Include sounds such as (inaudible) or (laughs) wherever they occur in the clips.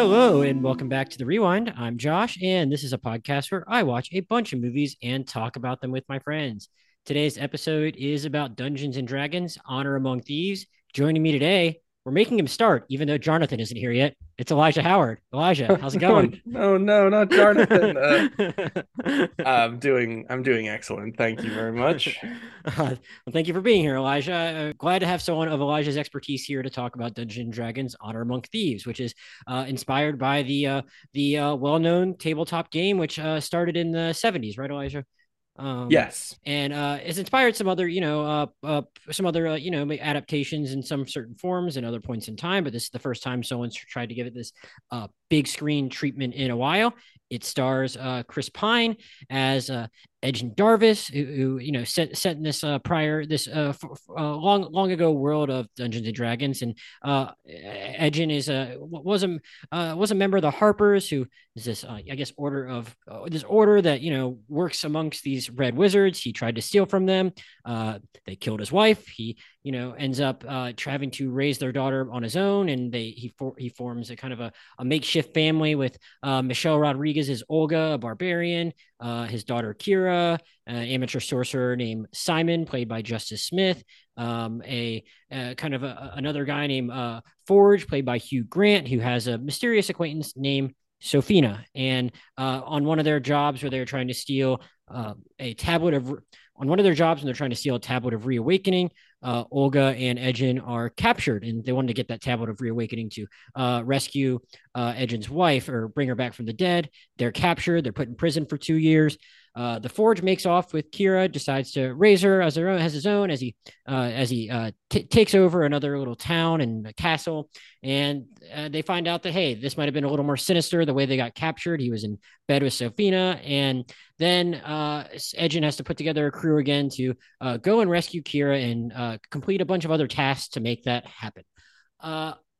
Hello, and welcome back to the Rewind. I'm Josh, and this is a podcast where I watch a bunch of movies and talk about them with my friends. Today's episode is about Dungeons and Dragons Honor Among Thieves. Joining me today we're making him start, even though Jonathan isn't here yet. It's Elijah Howard. Elijah, (laughs) how's it going? no, no, not Jonathan. (laughs) Uh, I'm doing, I'm doing excellent. Thank you very much. (laughs) Uh, well, thank you for being here, Elijah. Uh, glad to have someone of Elijah's expertise here to talk about Dungeons and Dragons: Honor Among Thieves, which is uh, inspired by the uh, the uh, well-known tabletop game, which started in the '70s, right, Elijah? Um, yes, and uh, it's inspired some other, you know, uh, uh some other, uh, you know, adaptations in some certain forms and other points in time. But this is the first time someone's tried to give it this uh, big screen treatment in a while. It stars uh, Chris Pine as Edgin Darvis, who, who, you know set set in this uh, prior this uh, f- uh, long long ago world of Dungeons and Dragons, and uh, is a was a uh, was a member of the Harpers, who is this uh, I guess order of uh, this order that you know works amongst these red wizards. He tried to steal from them. They killed his wife. He you know ends up having to raise their daughter on his own, and they he for, he forms a kind of a, a makeshift family with Michelle Rodriguez as Holga, a barbarian, his daughter Kira, an amateur sorcerer named Simon, played by Justice Smith, um, a, a, kind of a, another guy named uh, Forge, played by Hugh Grant, who has a mysterious acquaintance named Sofina. And uh, on one of their jobs where they're trying to steal uh, a tablet of on one of their jobs when they're trying to steal a tablet of reawakening, uh, Holga and Edgin are captured, and they wanted to get that tablet of reawakening to uh, rescue uh, Edgin's wife or bring her back from the dead. They're captured. They're put in prison for two years. Uh, the Forge makes off with Kira, decides to raise her as her own, has his own as he uh, as he uh, t- takes over another little town and castle, and uh, they find out that hey, this might have been a little more sinister the way they got captured. He was in bed with Sofina, and then uh, Edgin has to put together a crew again to uh, go and rescue Kira and complete a bunch of other tasks to make that happen.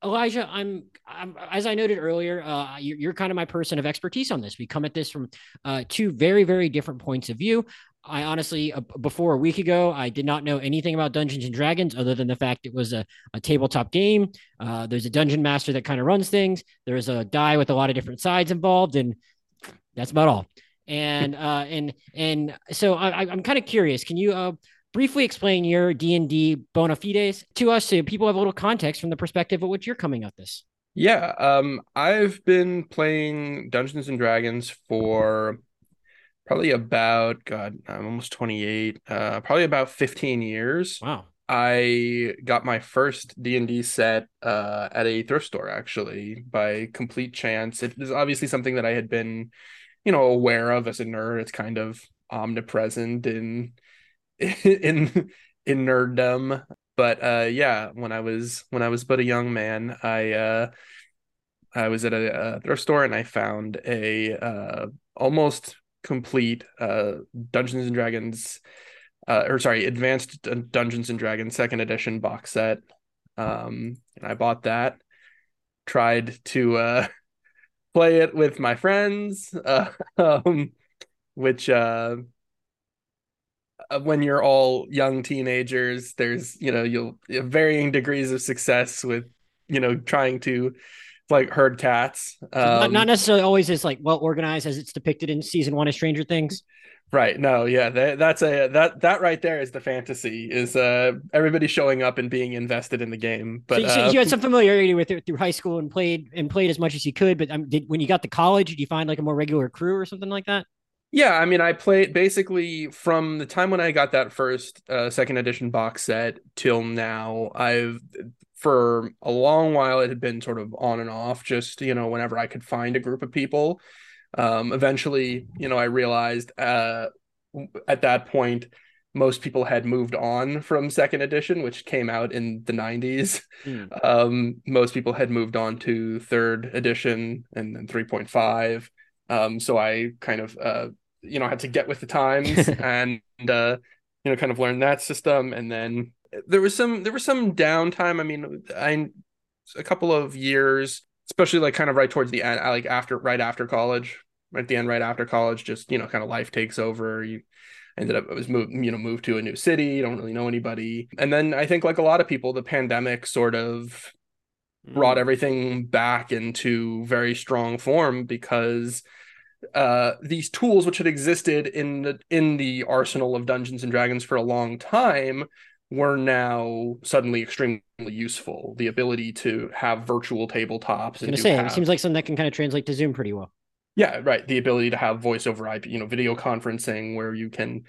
Elijah, I'm, I'm, as I noted earlier, uh, you're, you're, kind of my person of expertise on this. We come at this from uh, two very, very different points of view. I honestly, uh, before a week ago, I did not know anything about Dungeons and Dragons other than the fact it was a, a tabletop game. Uh, there's a dungeon master that kind of runs things. There's a die with a lot of different sides involved, and that's about all. And uh, and and so I, I'm kind of curious. Can you uh, briefly explain your D&D bona fides to us so people have a little context from the perspective of which you're coming at this. Yeah, um, I've been playing Dungeons and Dragons for probably about God, I'm almost 28, uh, probably about 15 years. Wow. I got my first D&D set uh, at a thrift store actually by complete chance. It is obviously something that I had been, you know, aware of as a nerd. It's kind of omnipresent in (laughs) in in nerddom. But uh, yeah, when I was when I was but a young man, I uh, I was at a, a thrift store and I found a uh, almost complete uh, Dungeons and Dragons, uh, or sorry, Advanced Dungeons and Dragons Second Edition box set. Um, and I bought that. Tried to uh, (laughs) play it with my friends, uh, (laughs) um, which uh, when you're all young teenagers there's you know you'll you varying degrees of success with you know trying to like herd cats um, not, not, necessarily always as like well organized as it's depicted in season one of stranger things. Right no yeah that, that's a that that right there is the fantasy is uh everybody showing up and being invested in the game but so, so uh, you had some familiarity with it through high school and played and played as much as you could but um, did when you got to college did you find like a more regular crew or something like that yeah, I mean, I played basically from the time when I got that first uh, second edition box set till now. I've for a long while it had been sort of on and off, just you know, whenever I could find a group of people. Um, eventually, you know, I realized uh, at that point most people had moved on from second edition, which came out in the 90s. Mm. (laughs) Um, most people had moved on to third edition and then 3.5. Um, so I kind of uh, you know had to get with the times (laughs) and uh, you know kind of learn that system. And then there was some there was some downtime. I mean i a couple of years especially like kind of right towards the end like after right after college at the end right after college just you know kind of life takes over. You ended up I was moved you know moved to a new city. You don't really know anybody. And then i think like a lot of people the pandemic sort of brought everything back into very strong form because uh, these tools which had existed in the in the arsenal of Dungeons and Dragons for a long time were now suddenly extremely useful. The ability to have virtual tabletops. I was going to say, have, it seems like something that can kind of translate to Zoom pretty well. Yeah, right. The ability to have voice over IP, you know, video conferencing where you can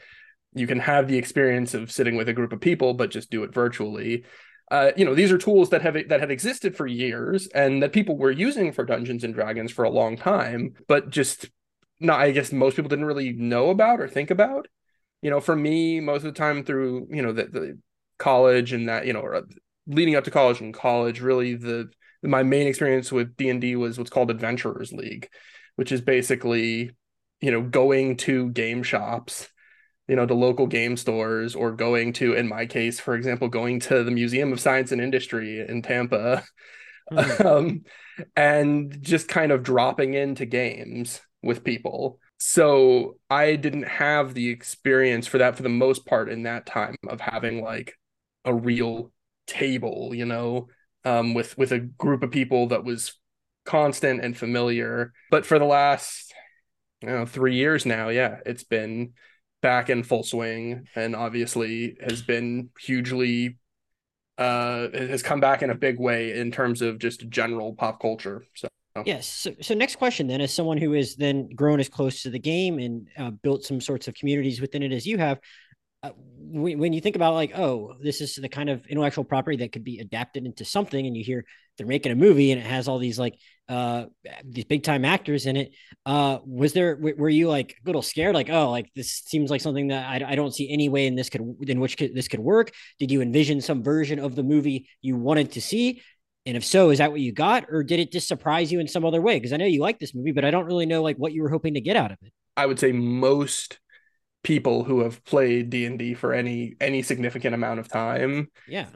you can have the experience of sitting with a group of people, but just do it virtually. Uh, you know, these are tools that have that have existed for years and that people were using for Dungeons and Dragons for a long time, but just not. I guess most people didn't really know about or think about. You know, for me, most of the time through you know the, the college and that you know, or leading up to college and college, really the my main experience with D and D was what's called Adventurers League, which is basically you know going to game shops you know, to local game stores or going to, in my case, for example, going to the Museum of Science and Industry in Tampa, mm-hmm. (laughs) um, and just kind of dropping into games with people. So I didn't have the experience for that for the most part in that time of having like a real table, you know, um, with with a group of people that was constant and familiar. But for the last, you know, three years now, yeah, it's been back in full swing and obviously has been hugely uh has come back in a big way in terms of just general pop culture so yes so, so next question then as someone who has then grown as close to the game and uh, built some sorts of communities within it as you have uh, when, when you think about like oh this is the kind of intellectual property that could be adapted into something and you hear they're making a movie and it has all these like uh these big time actors in it uh was there were you like a little scared like oh like this seems like something that I, I don't see any way in this could in which could, this could work? Did you envision some version of the movie you wanted to see and if so is that what you got or did it just surprise you in some other way because i know you like this movie but i don't really know like what you were hoping to get out of it i would say most people who have played D&D for any any significant amount of time yeah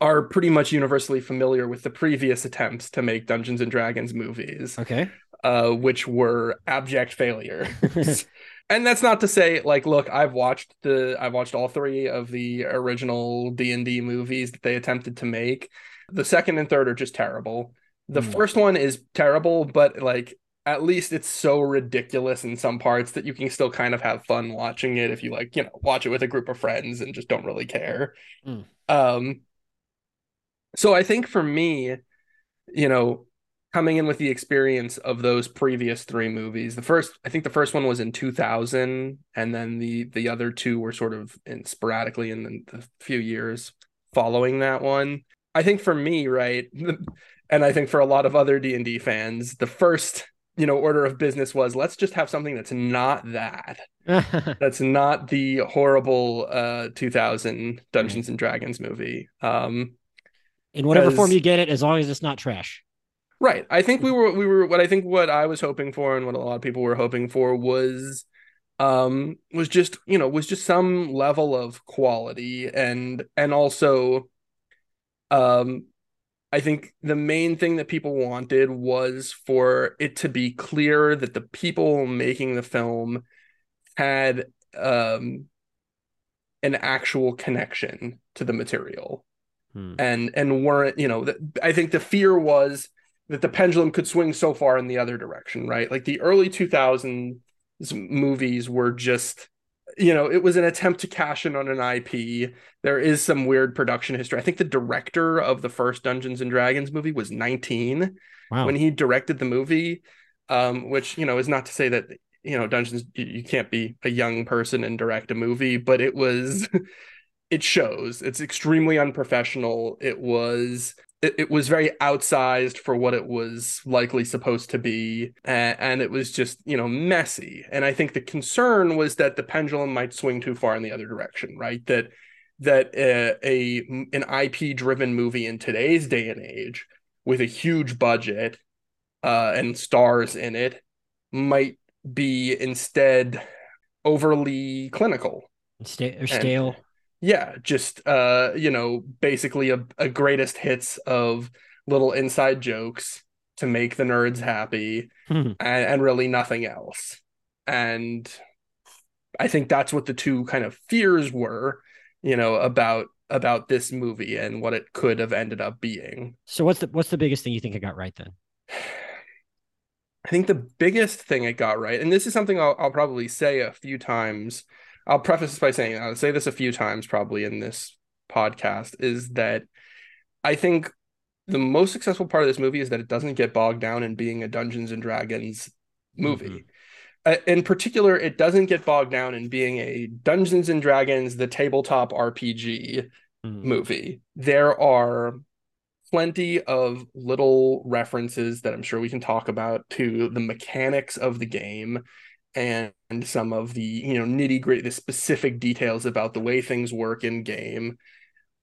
are pretty much universally familiar with the previous attempts to make Dungeons and Dragons movies. Okay. Uh, which were abject failure. (laughs) (laughs) and that's not to say like look, I've watched the I've watched all three of the original D&D movies that they attempted to make. The second and third are just terrible. The mm. first one is terrible, but like at least it's so ridiculous in some parts that you can still kind of have fun watching it if you like, you know, watch it with a group of friends and just don't really care. Mm. Um so I think for me, you know, coming in with the experience of those previous three movies, the first I think the first one was in 2000 and then the the other two were sort of in sporadically in the, the few years following that one. I think for me, right, (laughs) and I think for a lot of other D&D fans, the first you know order of business was let's just have something that's not that. (laughs) That's not the horrible uh 2000 dungeons and dragons movie. Um in whatever form you get it as long as it's not trash. Right. I think we were we were what i think what i was hoping for and what a lot of people were hoping for was um was just you know was just some level of quality and and also um I think the main thing that people wanted was for it to be clear that the people making the film had um, an actual connection to the material hmm. and and weren't you know I think the fear was that the pendulum could swing so far in the other direction right like the early 2000s movies were just you know, it was an attempt to cash in on an IP. There is some weird production history. I think the director of the first Dungeons and Dragons movie was 19 wow. when he directed the movie, um, which, you know, is not to say that, you know, Dungeons, you can't be a young person and direct a movie, but it was, (laughs) it shows. It's extremely unprofessional. It was it, it, was very outsized for what it was likely supposed to be and, and, it was just you know messy. And i think the concern was that the pendulum might swing too far in the other direction right? That that uh, a an ip driven movie in today's day and age with a huge budget uh, and stars in it might be instead overly clinical. Or stale and, yeah just uh you know basically a, a greatest hits of little inside jokes to make the nerds happy and, and really nothing else and i think that's what the two kind of fears were you know about about this movie and what it could have ended up being. So what's the what's the biggest thing you think I got right then? I think the biggest thing it got right, and this is something I'll, I'll probably say a few times. I'll preface this by saying I'll say this a few times probably in this podcast is that I think the most successful part of this movie is that it doesn't get bogged down in being a Dungeons and Dragons movie. Mm-hmm. Uh, in particular, it doesn't get bogged down in being a Dungeons and Dragons, the tabletop RPG mm-hmm. movie. There are plenty of little references that I'm sure we can talk about to the mechanics of the game and some of the you know nitty gritty the specific details about the way things work in game.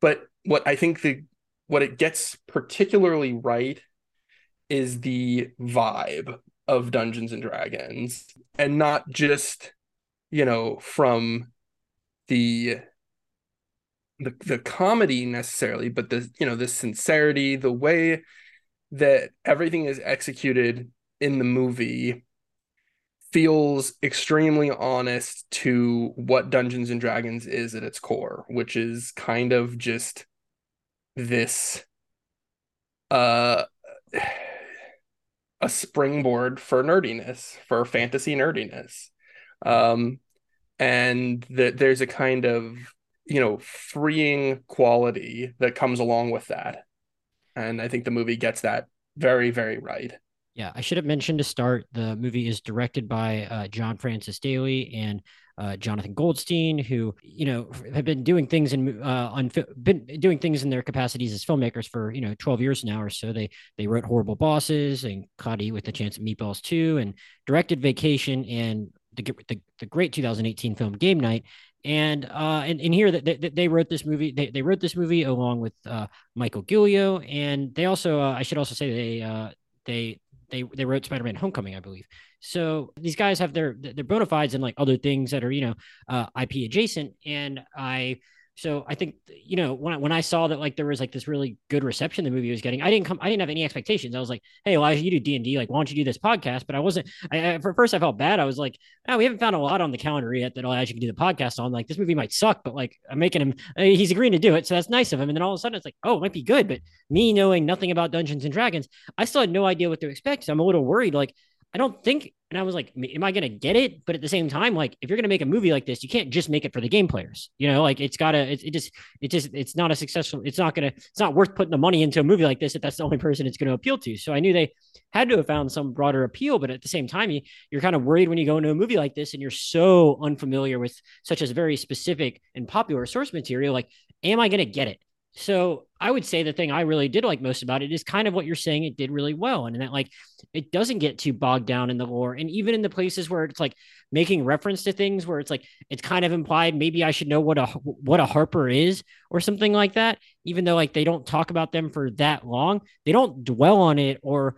But what i think the what it gets particularly right is the vibe of dungeons and dragons and not just you know from the the the comedy necessarily, but the you know the sincerity, the way that everything is executed in the movie feels extremely honest to what Dungeons and Dragons is at its core, which is kind of just this uh a springboard for nerdiness, for fantasy nerdiness. Um and that there's a kind of you know freeing quality that comes along with that and i think the movie gets that very very right yeah i should have mentioned to start the movie is directed by uh, john francis daley and uh, Jonathan Goldstein, who you know have been doing things in uh, on been doing things in their capacities as filmmakers for you know 12 years now or so. They they wrote Horrible Bosses and Cloudy with a Chance of Meatballs 2 and directed Vacation and the, the, the great 2018 film Game Night and uh and, and here that they, they, wrote this movie they, they wrote this movie along with uh michael gilio and they also uh, i should also say they uh they they they wrote spider-man homecoming i believe. So these guys have their their bona fides and like other things that are you know uh ip adjacent. And i so I think you know when I, when I saw that like there was like this really good reception the movie was getting, I didn't come, I didn't have any expectations. I was like, hey Elijah, you do D and D, like why don't you do this podcast? But I wasn't. I, I, for first I felt bad. I was like, oh, we haven't found a lot on the calendar yet that Elijah can do the podcast on. Like this movie might suck, but like I'm making him, uh, he's agreeing to do it, so that's nice of him. And then all of a sudden it's like, oh, it might be good. But me knowing nothing about Dungeons and Dragons, I still had no idea what to expect. So I'm a little worried. Like I don't think, and I was like, am I going to get it? But at the same time, like, if you're going to make a movie like this, you can't just make it for the game players. You know, like it's got to, it, it just, it just, it's not a successful, it's not going to, it's not worth putting the money into a movie like this if that's the only person it's going to appeal to. So I knew they had to have found some broader appeal. But at the same time, you, you're kind of worried when you go into a movie like this and you're so unfamiliar with such as very specific and popular source material. Like, am I going to get it? So I would say the thing I really did like most about it is kind of what you're saying it did really well. And that like it doesn't get too bogged down in the lore. And even in the places where it's like making reference to things where it's like it's kind of implied maybe I should know what a what a Harper is or something like that, even though like they don't talk about them for that long. They don't dwell on it or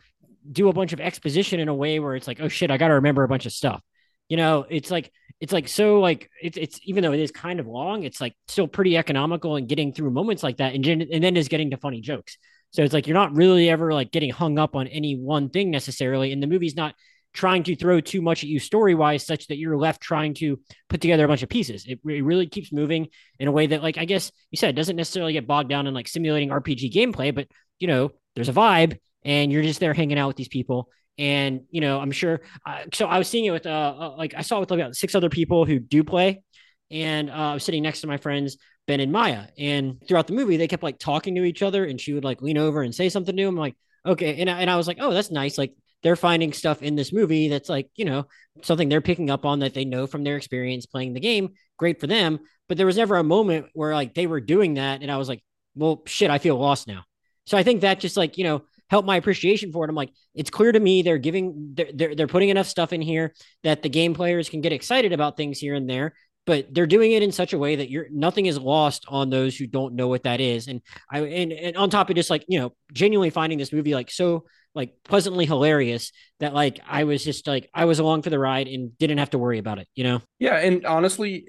do a bunch of exposition in a way where it's like, oh shit, I gotta remember a bunch of stuff. You know, it's like it's like so like it's it's even though it is kind of long, it's like still pretty economical and getting through moments like that, and and then is getting to funny jokes. So it's like you're not really ever like getting hung up on any one thing necessarily, and the movie's not trying to throw too much at you story wise, such that you're left trying to put together a bunch of pieces. It, it really keeps moving in a way that, like I guess you said, doesn't necessarily get bogged down in like simulating RPG gameplay, but you know, there's a vibe, and you're just there hanging out with these people and you know i'm sure uh, so i was seeing it with uh, uh like i saw it with like about six other people who do play. And uh, i was sitting next to my friends ben and maya. And throughout the movie they kept like talking to each other and she would like lean over and say something to him like okay and I, and I was like oh that's nice like they're finding stuff in this movie that's like you know something they're picking up on that they know from their experience playing the game. Great for them. But there was never a moment where like they were doing that and i was like well shit i feel lost now. So i think that just like you know help my appreciation for it. I'm like, it's clear to me they're giving they're, they're they're putting enough stuff in here that the game players can get excited about things here and there, but they're doing it in such a way that you're nothing is lost on those who don't know what that is. And I and, and on top of just like, you know, genuinely finding this movie like so like pleasantly hilarious that like I was just like I was along for the ride and didn't have to worry about it, you know? Yeah, and honestly,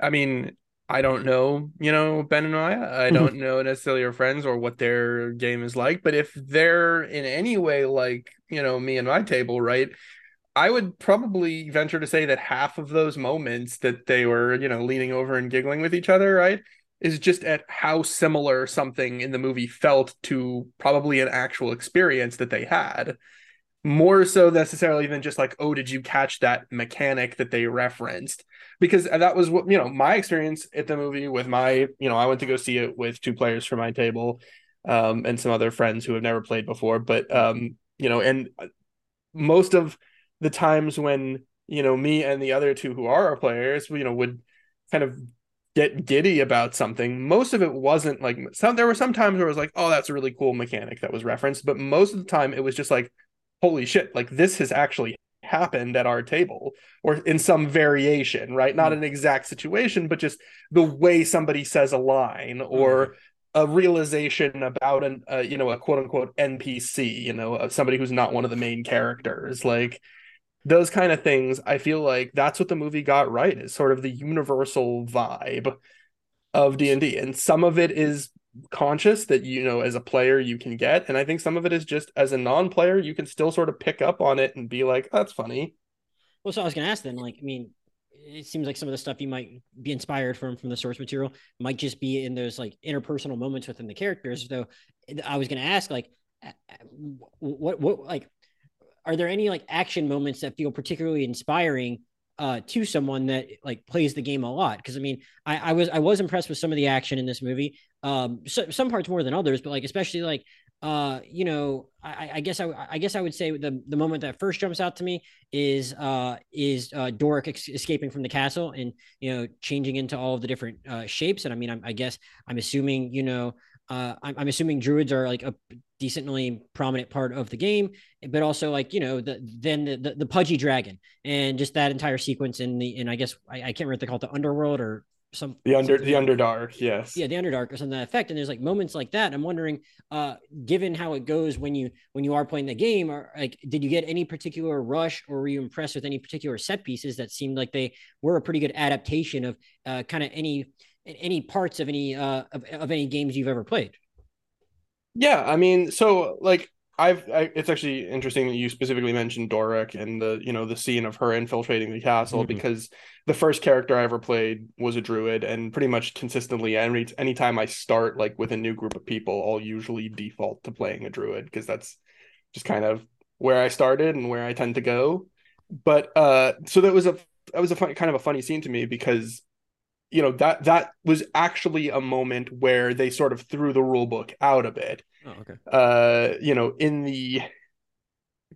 I mean, I don't know, you know, Ben and Maya. I mm-hmm. don't know necessarily your friends or what their game is like, but if they're in any way like, you know, me and my table, right? I would probably venture to say that half of those moments that they were, you know, leaning over and giggling with each other, right? is just at how similar something in the movie felt to probably an actual experience that they had more so necessarily than just like oh did you catch that mechanic that they referenced because that was what you know my experience at the movie with my you know i went to go see it with two players from my table um, and some other friends who have never played before. But um, you know and most of the times when you know me and the other two who are our players you know would kind of get giddy about something most of it wasn't like some there were some times where it was like oh that's a really cool mechanic that was referenced but most of the time it was just like holy shit, like this has actually happened at our table or in some variation, right? Not hmm. an exact situation, but just the way somebody says a line or mm-hmm. a realization about an, uh, you know, a quote unquote NPC, you know, somebody who's not one of the main characters. Like, those kind of things, I feel like that's what the movie got right is sort of the universal vibe of D&D. And some of it is conscious that you know as a player you can get and i think some of it is just as a non-player you can still sort of pick up on it and be like oh, that's funny well so i was going to ask then like i mean it seems like some of the stuff you might be inspired from from the source material might just be in those like interpersonal moments within the characters though i was going to ask like what what like are there any like action moments that feel particularly inspiring uh, to someone that like plays the game a lot. Because I mean, I, I, was I was impressed with some of the action in this movie. Um, so, some parts more than others, but like especially like uh, you know, I, I guess I, I guess I would say the the moment that first jumps out to me is uh is uh Doric ex- escaping from the castle and you know changing into all of the different uh, shapes. And I mean, I'm, I guess I'm assuming you know uh, I'm, I'm, assuming druids are like a decently prominent part of the game, but also like you know the then the, the, the pudgy dragon and just that entire sequence in the and I guess I, I can't remember what they call it the underworld or some the under the underdark yes. Yeah the underdark or something that effect. And there's like moments like that. I'm wondering uh given how it goes when you when you are playing the game or like did you get any particular rush or were you impressed with any particular set pieces that seemed like they were a pretty good adaptation of uh kind of any any parts of any uh of, of any games you've ever played? Yeah i mean so like I've I, it's actually interesting that you specifically mentioned Doric and the you know the scene of her infiltrating the castle mm-hmm. because the first character I ever played was a druid and pretty much consistently any anytime I start like with a new group of people I'll usually default to playing a druid because that's just kind of where I started and where I tend to go but uh so that was a that was a fun, kind of a funny scene to me because you know that that was actually a moment where they sort of threw the rule book out a bit. Oh, okay. Uh, you know, in the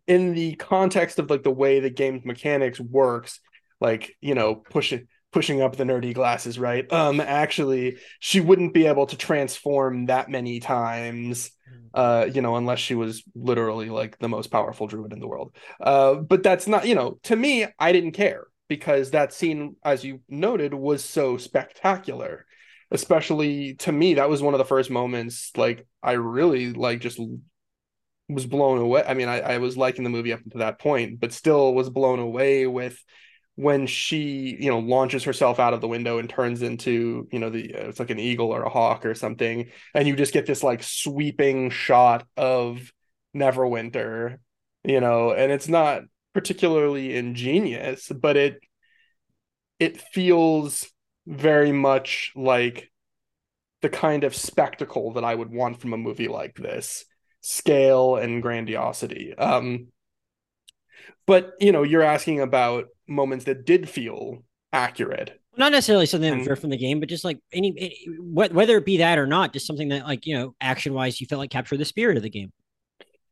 in the context of like the way the game's mechanics works, like you know, pushing pushing up the nerdy glasses, right? Um, actually, she wouldn't be able to transform that many times, mm. uh, you know, unless she was literally like the most powerful druid in the world. Uh, but that's not, you know, to me, I didn't care because that scene, as you noted, was so spectacular. Especially to me, that was one of the first moments like I really like just was blown away. I mean, I, I was liking the movie up to that point, but still was blown away with when she, you know, launches herself out of the window and turns into, you know, the uh, it's like an eagle or a hawk or something, and you just get this like sweeping shot of Neverwinter, you know, and it's not particularly ingenious, but it it feels very much like the kind of spectacle that I would want from a movie like this scale and grandiosity. Um, but you know, you're asking about moments that did feel accurate. Not necessarily something and, from the game, but just like any, any, whether it be that or not, just something that like you know, action wise, you felt like captured the spirit of the game.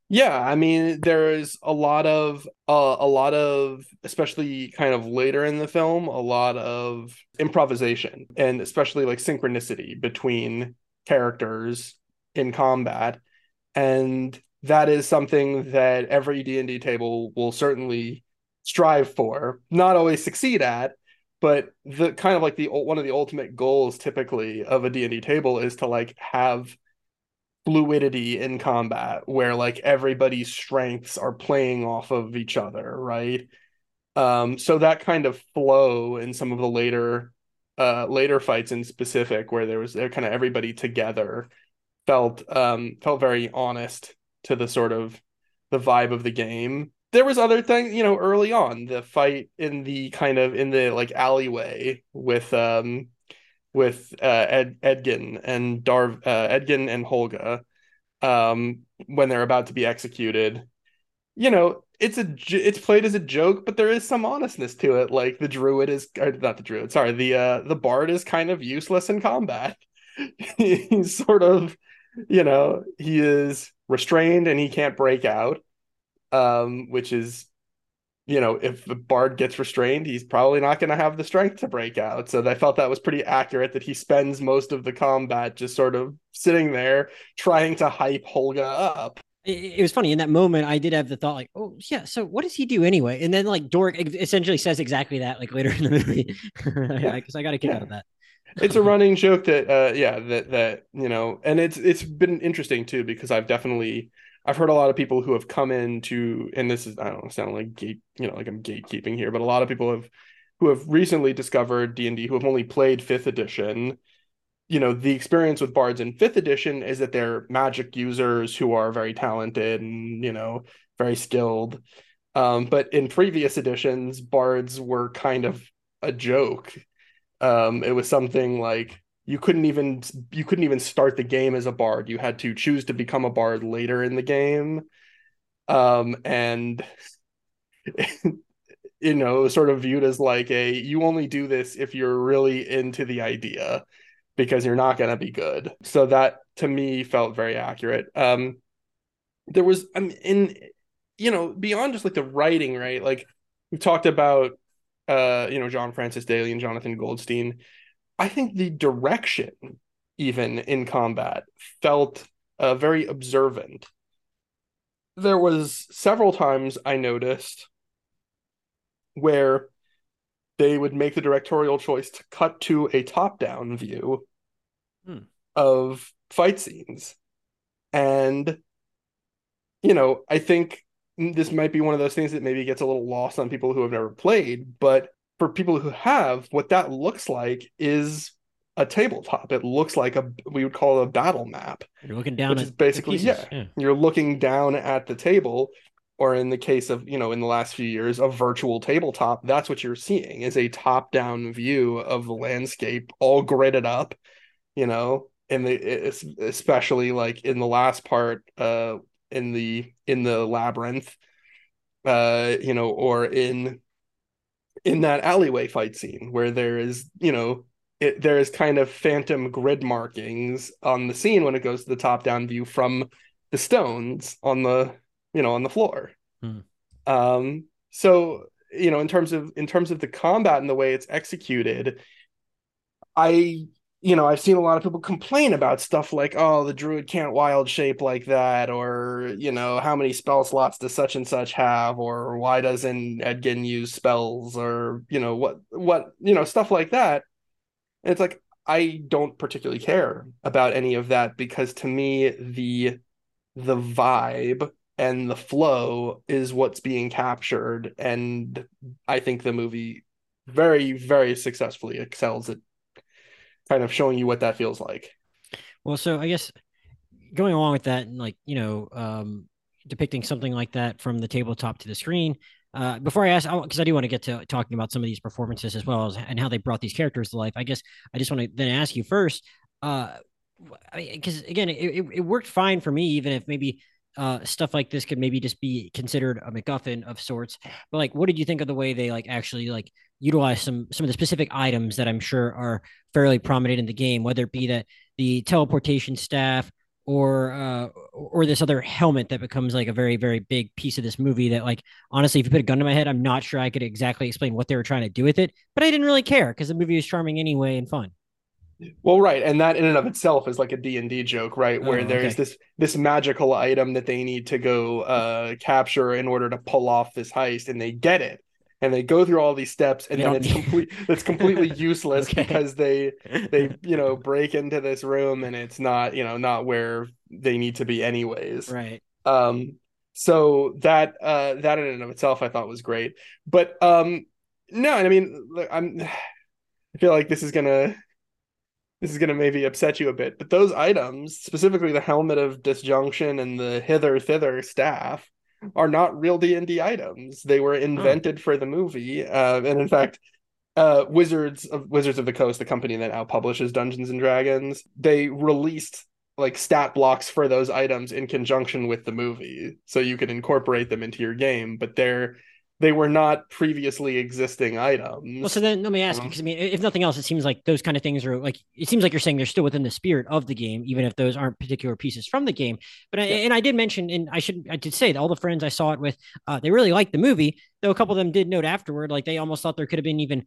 Yeah, I mean, there's a lot of uh, a lot of especially kind of later in the film, a lot of improvisation and especially like synchronicity between characters in combat. And that is something that every D&D table will certainly strive for, not always succeed at, but the kind of like the one of the ultimate goals typically of a D&D table is to like have fluidity in combat where like everybody's strengths are playing off of each other right? Um so that kind of flow in some of the later uh later fights in specific where there was there kind of everybody together felt um felt very honest to the sort of the vibe of the game. There was other things you know early on the fight in the kind of in the like alleyway with um with uh, Ed Edgin and Darv uh, Edgin and Holga um, when they're about to be executed. You know, it's a it's played as a joke, but there is some honestness to it. Like the druid is not the druid, sorry, the uh, the bard is kind of useless in combat. (laughs) He's sort of, you know, he is restrained and he can't break out, um, which is you know, if the bard gets restrained, he's probably not going to have the strength to break out. So I felt that was pretty accurate that he spends most of the combat just sort of sitting there trying to hype Holga up. It, was funny in that moment. I did have the thought, like, "Oh, yeah. So what does he do anyway?" And then, like, Doric essentially says exactly that, like later in the movie. (laughs) because I got to get yeah. out of that. it's a running joke that, uh, yeah, that that you know, and it's it's been interesting too because I've definitely I've heard a lot of people who have come into, and this is I don't sound like gate, you know, like I'm gatekeeping here, but a lot of people have who have recently discovered D and D who have only played fifth edition. You know, the experience with bards in fifth edition is that they're magic users who are very talented and you know very skilled. Um, but in previous editions, bards were kind of a joke. Um, it was something like you couldn't even you couldn't even start the game as a bard. You had to choose to become a bard later in the game. Um and (laughs) you know sort of viewed as like a you only do this if you're really into the idea because you're not going to be good. So that to me felt very accurate. Um there was um, in you know beyond just like the writing right? Like we talked about uh you know John Francis Daley and Jonathan Goldstein I think the direction, even in combat, felt uh, very observant. There was several times I noticed where they would make the directorial choice to cut to a top-down view hmm. of fight scenes, and you know, I think this might be one of those things that maybe gets a little lost on people who have never played, but for people who have, what that looks like is a tabletop. It looks like a we would call a battle map. You're looking down which is basically yeah, yeah, You're looking down at the table, or in the case of you know in the last few years, a virtual tabletop. That's what you're seeing is a top-down view of the landscape, all gridded up. You know, and the especially like in the last part, uh, in the in the labyrinth, uh, you know, or in in that alleyway fight scene where there is, you know, it, there is kind of phantom grid markings on the scene when it goes to the top down view from the stones on the, you know, on the floor. Hmm. Um, so, you know, in terms of in terms of the combat and the way it's executed, I you know, I've seen a lot of people complain about stuff like, oh, the druid can't wild shape like that, or, you know, how many spell slots does such and such have, or why doesn't Edgin use spells, or, you know, what, what, you know, stuff like that. And it's like, I don't particularly care about any of that because to me, the, the vibe and the flow is what's being captured. And I think the movie very, very successfully excels at kind of showing you what that feels like. Well, so I guess going along with that, and like you know, um, depicting something like that from the tabletop to the screen. Uh, before I ask, because I, I, do want to get to talking about some of these performances as well as and how they brought these characters to life. I guess I just want to then ask you first, because uh, again, it, it, it worked fine for me, even if maybe uh, stuff like this could maybe just be considered a MacGuffin of sorts. But like, what did you think of the way they like actually like utilize some some of the specific items that I'm sure are fairly prominent in the game, whether it be that the teleportation staff or uh, or this other helmet that becomes like a very very big piece of this movie that like honestly if you put a gun to my head i'm not sure i could exactly explain what they were trying to do with it but i didn't really care because the movie was charming anyway and fun well, right, and that in and of itself is like a D and D joke, right? Where oh, there's this this magical item that they need to go uh, capture in order to pull off this heist, and they get it, and they go through all these steps, and they then it's complete it's completely (laughs) useless okay. because they they you know (laughs) break into this room and it's not you know not where they need to be anyways, right? Um, so that uh that in and of itself I thought was great, but um, no, I mean I'm (sighs) I feel like this is gonna this is going to maybe upset you a bit, but those items, specifically the helmet of disjunction and the hither thither staff, are not real D and D items. They were invented oh. for the movie, uh, and in fact, uh, Wizards of Wizards of the Coast, the company that now publishes Dungeons and Dragons, they released like stat blocks for those items in conjunction with the movie, so you could incorporate them into your game. But they're they were not previously existing items. Well, so then let me ask you, because I mean, if nothing else, it seems like those kind of things are like it seems like you're saying they're still within the spirit of the game, even if those aren't particular pieces from the game. But I, and I did mention, and I should I did say that all the friends I saw it with, uh, they really liked the movie. Though a couple of them did note afterward, like they almost thought there could have been even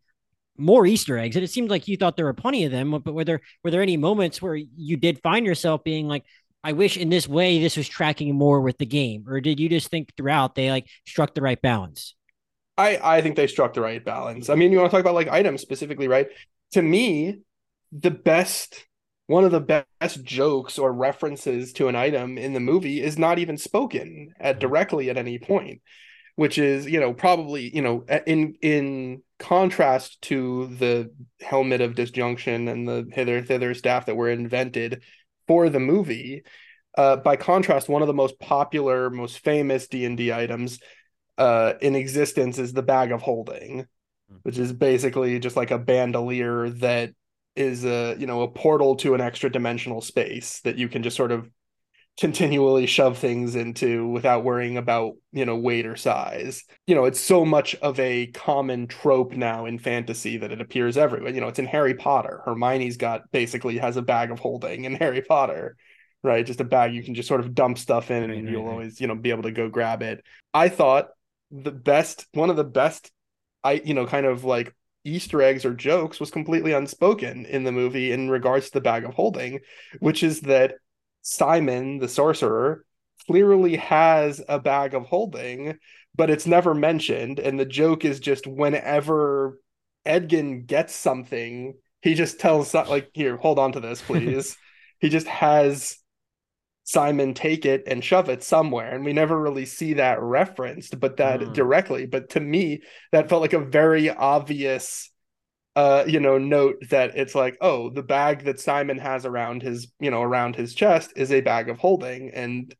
more Easter eggs, and it seemed like you thought there were plenty of them. But were there were there any moments where you did find yourself being like, I wish in this way this was tracking more with the game, or did you just think throughout they like struck the right balance? I I think they struck the right balance. I mean, you want to talk about like items specifically, right? To me, the best one of the best jokes or references to an item in the movie is not even spoken at directly at any point which is you know probably you know in in contrast to the helmet of disjunction and the hither thither staff that were invented for the movie uh, by contrast one of the most popular most famous d&d items uh, in existence is the bag of holding hmm. which is basically just like a bandolier that is a you know a portal to an extra dimensional space that you can just sort of continually shove things into without worrying about you know weight or size. You know it's so much of a common trope now in fantasy that it appears everywhere. You know it's in harry potter. Hermione's got basically has a bag of holding in harry potter right? Just a bag you can just sort of dump stuff in and you'll always you know be able to go grab it. I thought the best one of the best i you know kind of like easter eggs or jokes was completely unspoken in the movie in regards to the bag of holding which is that Simon, the sorcerer, clearly has a bag of holding, but it's never mentioned. And the joke is just whenever Edgin gets something, he just tells like, "Here, hold on to this, please." (laughs) he just has Simon take it and shove it somewhere, and we never really see that referenced, but that mm. directly. But to me, that felt like a very obvious uh, you know, note that it's like, oh, the bag that Simon has around his, you know, around his chest is a bag of holding, and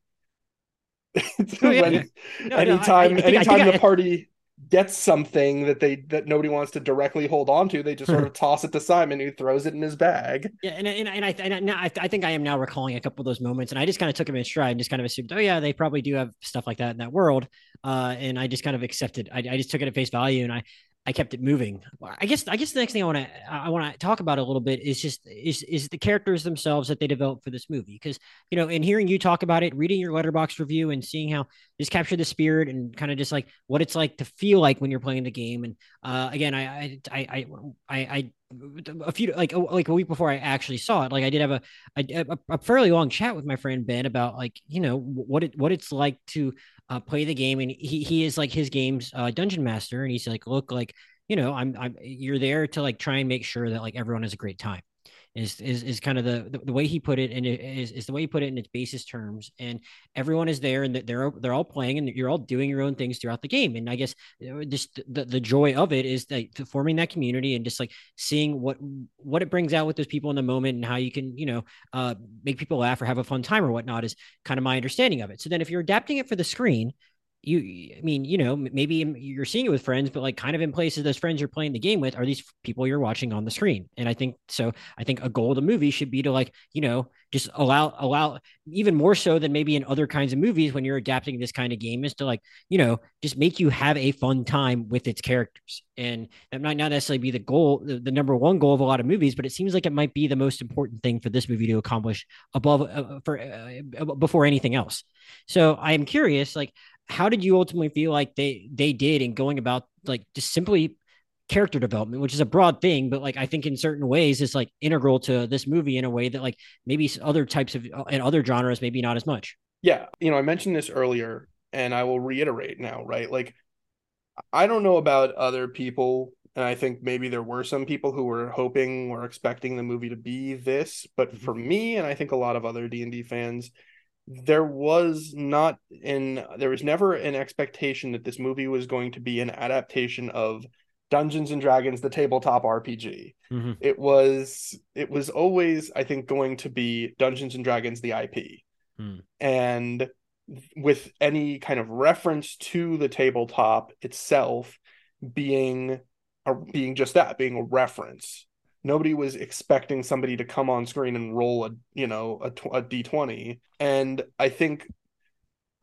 (laughs) oh, yeah, when. No, anytime, no, I, I think, anytime the party gets something that they that nobody wants to directly hold on to, they just sort of (laughs) toss it to Simon, who throws it in his bag. Yeah, and and, and I and I, I think I am now recalling a couple of those moments, and I just kind of took them in stride and just kind of assumed, oh yeah, they probably do have stuff like that in that world, uh, and I just kind of accepted. I, I just took it at face value, and I I kept it moving. I guess I guess the next thing I want to I want to talk about a little bit is just is is the characters themselves that they developed for this movie because you know in hearing you talk about it, reading your Letterboxd review and seeing how just capture the spirit and kind of just like what it's like to feel like when you're playing the game and uh, again I I I I, I a few like like a week before I actually saw it, like I did have a, a a, fairly long chat with my friend Ben about like you know what it what it's like to uh, play the game, and he he is like his game's uh, dungeon master, and he's like, look, like you know, I'm I'm you're there to like try and make sure that like everyone has a great time is is, is kind of the, the, the way he put it and it is, is the way he put it in its basis terms and everyone is there and they're they're all playing and you're all doing your own things throughout the game and i guess just the, the joy of it is that forming that community and just like seeing what what it brings out with those people in the moment and how you can you know uh, make people laugh or have a fun time or whatnot is kind of my understanding of it. So then if you're adapting it for the screen you i mean you know maybe you're seeing it with friends but like kind of in places those friends you're playing the game with are these people you're watching on the screen. And i think so i think a goal of the movie should be to like you know just allow allow even more so than maybe in other kinds of movies when you're adapting this kind of game is to like you know just make you have a fun time with its characters. And that might not necessarily be the goal the, the number one goal of a lot of movies but it seems like it might be the most important thing for this movie to accomplish above uh, for uh, before anything else. So i am curious like how did you ultimately feel like they they did in going about like just simply character development, which is a broad thing, but like I think in certain ways it's like integral to this movie in a way that like maybe other types of and other genres maybe not as much. Yeah, you know, I mentioned this earlier and I will reiterate now, right? Like I don't know about other people and I think maybe there were some people who were hoping or expecting the movie to be this, but mm-hmm. for me and I think a lot of other D&D fans, there was not in there was never an expectation that this movie was going to be an adaptation of Dungeons and Dragons the tabletop RPG. Mm-hmm. It was it was always I think going to be Dungeons and Dragons the IP. Mm. And with any kind of reference to the tabletop itself being a, being just that, being a reference. Nobody was expecting somebody to come on screen and roll a you know a, a d20, and I think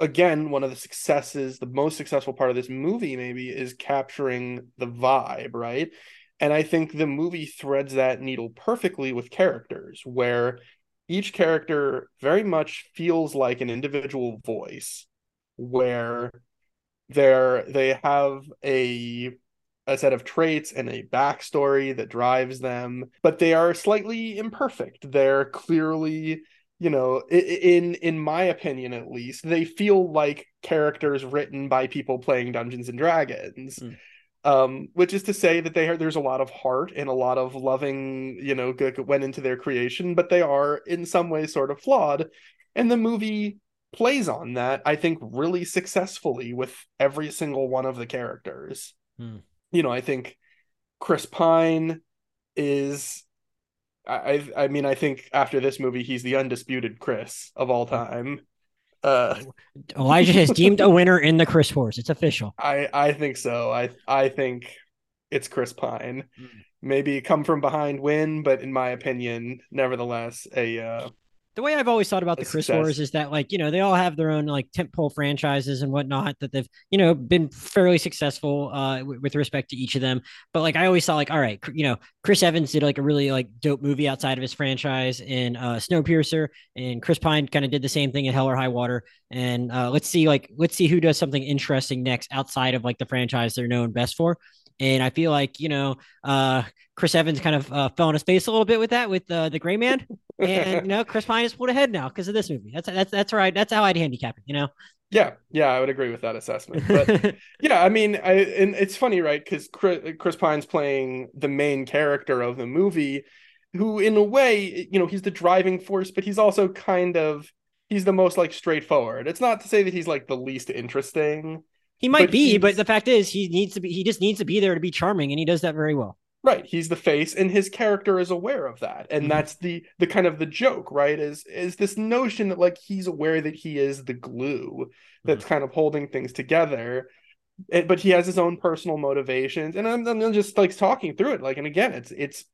again one of the successes, the most successful part of this movie maybe is capturing the vibe, right? And I think the movie threads that needle perfectly with characters, where each character very much feels like an individual voice, where they're they have a a set of traits and a backstory that drives them, but they are slightly imperfect. They're clearly, you know, in in my opinion at least, they feel like characters written by people playing Dungeons and Dragons. Mm. Um, which is to say that they are, there's a lot of heart and a lot of loving, you know, went into their creation, but they are in some ways sort of flawed. And the movie plays on that, I think, really successfully with every single one of the characters. Hmm. You know, I think Chris Pine is I I mean I think after this movie he's the undisputed Chris of all time. Uh, (laughs) Elijah has deemed a winner in the Chris Horse. It's official. I I think so. I I think it's Chris Pine. Mm. Maybe come from behind win, but in my opinion, nevertheless, a uh, the way I've always thought about the Chris success. Wars is that like you know they all have their own like tentpole franchises and whatnot that they've you know been fairly successful uh w- with respect to each of them. But like I always thought like all right you know Chris Evans did like a really like dope movie outside of his franchise in uh, Snowpiercer and Chris Pine kind of did the same thing in Hell or High Water. And uh, let's see like let's see who does something interesting next outside of like the franchise they're known best for. And I feel like, you know, uh, Chris Evans kind of uh, fell on his face a little bit with that, with uh, the gray man. And, you know, Chris Pine is pulled ahead now because of this movie. That's, that's, that's right. That's how I'd handicap it, you know? Yeah. Yeah. I would agree with that assessment. But (laughs) yeah, I mean, I, and it's funny, right? Because Chris, Chris Pine's playing the main character of the movie who in a way, you know, he's the driving force, but he's also kind of, he's the most like straightforward. It's not to say that he's like the least interesting he might but be, but the fact is, he needs to be. He just needs to be there to be charming, and he does that very well. Right, he's the face, and his character is aware of that, and mm-hmm. that's the the kind of the joke, right? Is is this notion that like he's aware that he is the glue that's mm-hmm. kind of holding things together, it, but he has his own personal motivations, and I'm, I'm just like talking through it, like, and again, it's it's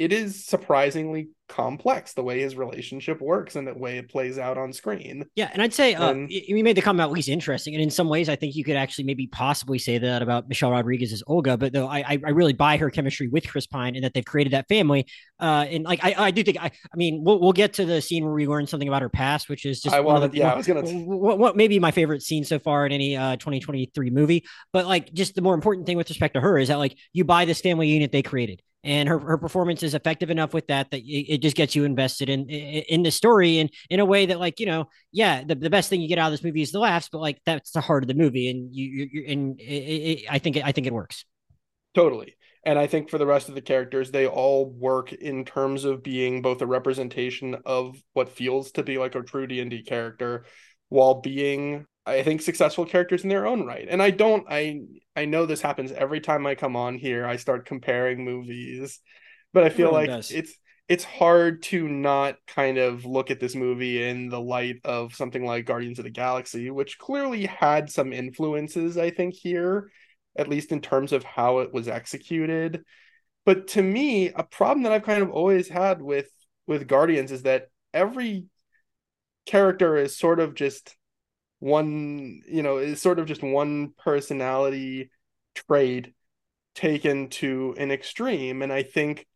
it is surprisingly complex the way his relationship works and the way it plays out on screen. Yeah, and I'd say uh, and, you made the comment at least interesting, and in some ways, I think you could actually maybe possibly say that about Michelle Rodriguez as Holga. But though I, I really buy her chemistry with Chris Pine and that they've created that family. Uh, and like I, I do think I, I mean, we'll, we'll get to the scene where we learn something about her past, which is just I wanted, yeah, I was gonna what, what maybe my favorite scene so far in any uh 2023 movie. But like, just the more important thing with respect to her is that like you buy this family unit they created and her, her performance is effective enough with that that it, just gets you invested in, in, in the story and in a way that like you know yeah the, the best thing you get out of this movie is the laughs but like that's the heart of the movie and you you and it, it, I think I think it works. Totally. And I think for the rest of the characters they all work in terms of being both a representation of what feels to be like a true D&D character while being I think successful characters in their own right. And I don't I I know this happens every time I come on here. I start comparing movies, but I feel like does. it's it's hard to not kind of look at this movie in the light of something like Guardians of the Galaxy, which clearly had some influences, I think, here, at least in terms of how it was executed. But to me, a problem that I've kind of always had with with Guardians is that every character is sort of just one you know is sort of just one personality trait taken to an extreme. And i think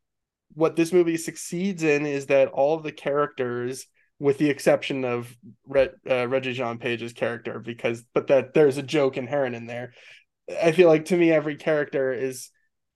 what this movie succeeds in is that all the characters with the exception of uh, Regé-Jean Page's character because but that there's a joke inherent in there. I feel like to me every character is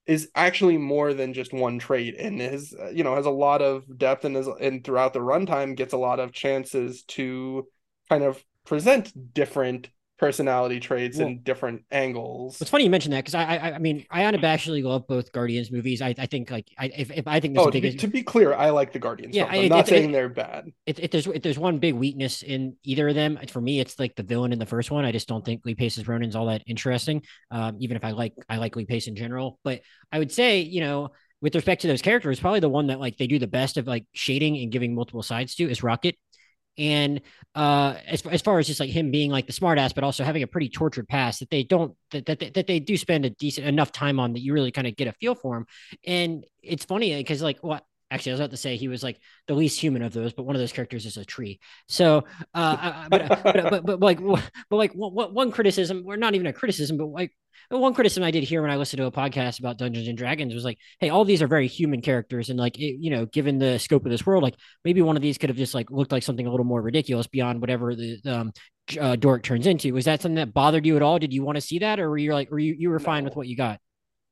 is actually more than just one trait and is you know has a lot of depth and is and throughout the runtime gets a lot of chances to kind of present different personality traits well, and different angles. It's funny you mentioned that because I, I, I mean, I unabashedly love both Guardians movies. I, I think like I, if, if I think oh, to be, to be, clear, I like the Guardians. Yeah, I'm not saying they're bad. If, if, there's if there's one big weakness in either of them, for me, it's like the villain in the first one. I just don't think Lee Pace's Ronan's all that interesting. Um, even if I like I like Lee Pace in general, but I would say you know. With respect to those characters, probably the one that like they do the best of like shading and giving multiple sides to is Rocket and uh, as, as far as just like him being like the smartass, but also having a pretty tortured past that they don't that that, they, that they do spend a decent enough time on that you really kind of get a feel for him. And it's funny because like what actually I was about to say he was like the least human of those, but one of those characters is a tree. So, uh, but, but, but, but, but like, but like one, one criticism, or not even a criticism, but like one criticism I did hear when I listened to a podcast about Dungeons and Dragons was like, hey, all these are very human characters, and like, it, you know, given the scope of this world, like maybe one of these could have just like looked like something a little more ridiculous beyond whatever the um, uh, Doric turns into. Was that something that bothered you at all? Did you want to see that, or were you like, were you you were no. fine with what you got?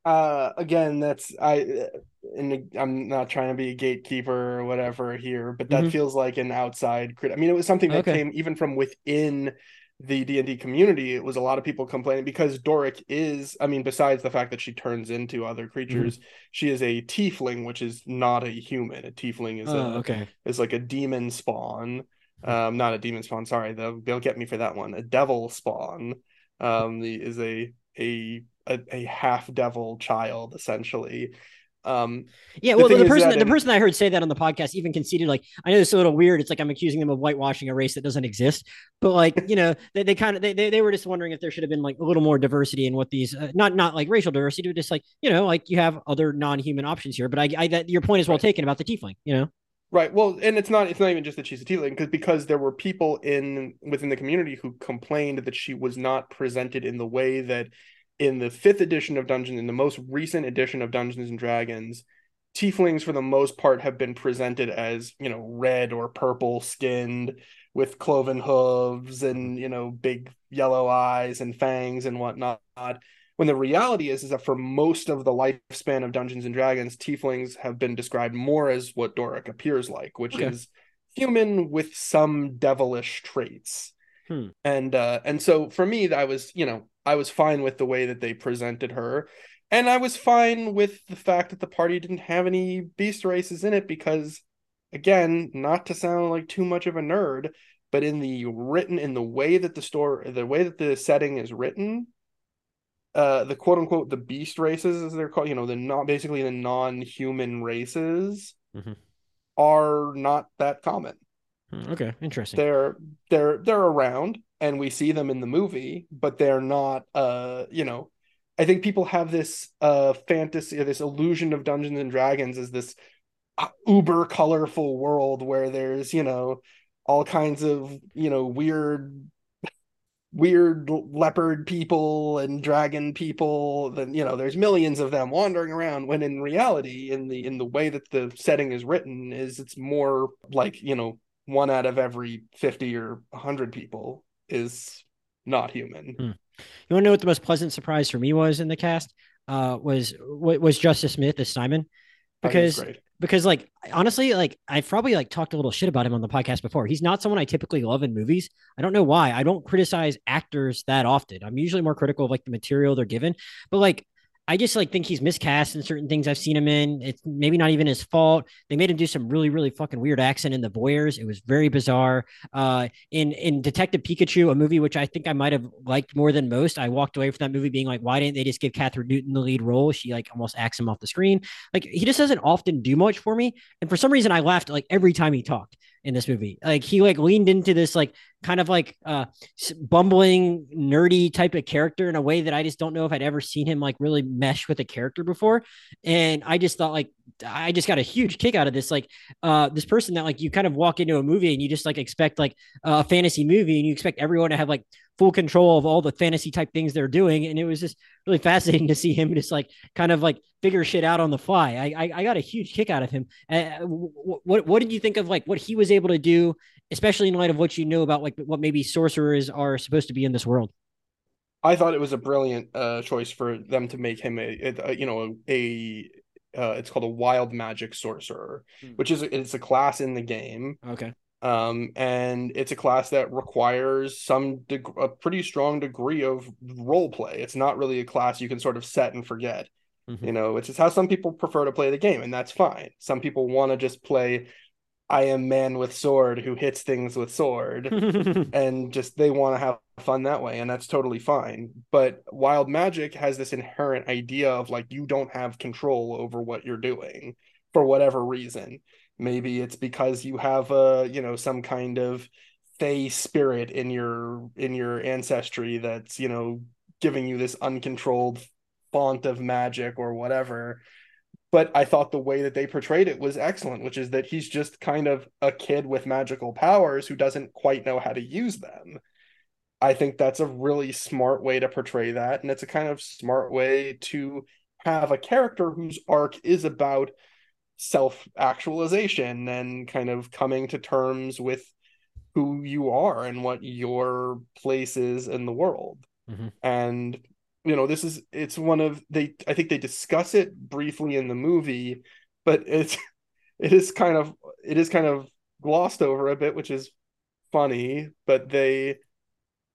Uh, again, that's I, and I'm not trying to be a gatekeeper or whatever here, but that mm-hmm. feels like an outside crit. I mean, it was something that okay. came even from within the D&D community, it was a lot of people complaining because Doric is, I mean, besides the fact that she turns into other creatures, mm-hmm. she is a tiefling, which is not a human. A tiefling is oh, a okay. is like a demon spawn. Um, not a demon spawn, sorry, they'll, they'll get me for that one. A devil spawn. Um, the is a a a, a half devil child essentially um, yeah, well, the, the person that, the person I heard say that on the podcast even conceded, like, I know it's a little weird. It's like I'm accusing them of whitewashing a race that doesn't exist, but like, you know, they, they kind of they, they, they were just wondering if there should have been like a little more diversity in what these uh, not not like racial diversity, but just like you know, like you have other non-human options here. But I, I that your point is well right. taken about the tiefling, you know. Right. Well, and it's not it's not even just that she's a tiefling because because there were people in within the community who complained that she was not presented in the way that in the fifth edition of Dungeons, in the most recent edition of Dungeons and Dragons, tieflings for the most part have been presented as you know red or purple skinned with cloven hooves and you know big yellow eyes and fangs and whatnot when the reality is is that for most of the lifespan of dungeons and dragons tieflings have been described more as what doric appears like which okay. is human with some devilish traits hmm. and uh and so for me i was you know I was fine with the way that they presented her. And I was fine with the fact that the party didn't have any beast races in it because, again, not to sound like too much of a nerd, but in the written, in the way that the story, the way that the setting is written, uh, the quote unquote the beast races, as they're called, you know, the not basically the non human races mm-hmm. are not that common. Hmm, okay, interesting. They're they're they're around and we see them in the movie, but they're not uh, you know, I think people have this uh fantasy this illusion of Dungeons and Dragons as this uh, uber colorful world where there's, you know, all kinds of, you know, weird weird leopard people and dragon people then you know there's millions of them wandering around when in reality in the in the way that the setting is written is it's more like you know one out of every 50 or 100 people is not human. Hmm. You want to know what the most pleasant surprise for me was in the cast? Uh, was was Justice Smith as Simon, oh, because oh, because like honestly, like I've probably like talked a little shit about him on the podcast before. He's not someone I typically love in movies. I don't know why. I don't criticize actors that often. I'm usually more critical of like the material they're given, but like I just like think he's miscast in certain things I've seen him in. It's maybe not even his fault. They made him do some really, really fucking weird accent in the Voyeurs. It was very bizarre. Uh, in in Detective Pikachu, a movie which I think I might have liked more than most, I walked away from that movie being like, why didn't they just give Kathryn Newton the lead role? She like almost acts him off the screen. Like he just doesn't often do much for me. And for some reason, I laughed like every time he talked in this movie. Like he like leaned into this like kind of like uh bumbling nerdy type of character in a way that I just don't know if I'd ever seen him like really mesh with a character before. And I just thought like I just got a huge kick out of this like uh this person that like you kind of walk into a movie and you just like expect like a fantasy movie and you expect everyone to have like full control of all the fantasy type things they're doing. And it was just really fascinating (laughs) to see him just like kind of like figure shit out on the fly. I I, I got a huge kick out of him. Uh, what what did you think of like what he was able to do, especially in light of what you know about like what maybe sorcerers are supposed to be in this world? I thought it was a brilliant uh, choice for them to make him a, a you know a, a uh, it's called a wild magic sorcerer, hmm. which is it's a class in the game. Okay um, and it's a class that requires some deg- a pretty strong degree of role play. It's not really a class you can sort of set and forget. Mm-hmm. You know, which is how some people prefer to play the game, and that's fine. Some people want to just play I am man with sword who hits things with sword (laughs) and just they want to have fun that way and that's totally fine. But wild magic has this inherent idea of like you don't have control over what you're doing for whatever reason. Maybe it's because you have a, you know, some kind of fey spirit in your in your ancestry that's, you know, giving you this uncontrolled font of magic or whatever. But I thought the way that they portrayed it was excellent, which is that he's just kind of a kid with magical powers who doesn't quite know how to use them. I think that's a really smart way to portray that. And it's a kind of smart way to have a character whose arc is about self actualization and kind of coming to terms with who you are and what your place is in the world. Mm-hmm. And you know, this is it's one of they I think they discuss it briefly in the movie, but it's (laughs) it is kind of it is kind of glossed over a bit, which is funny, but they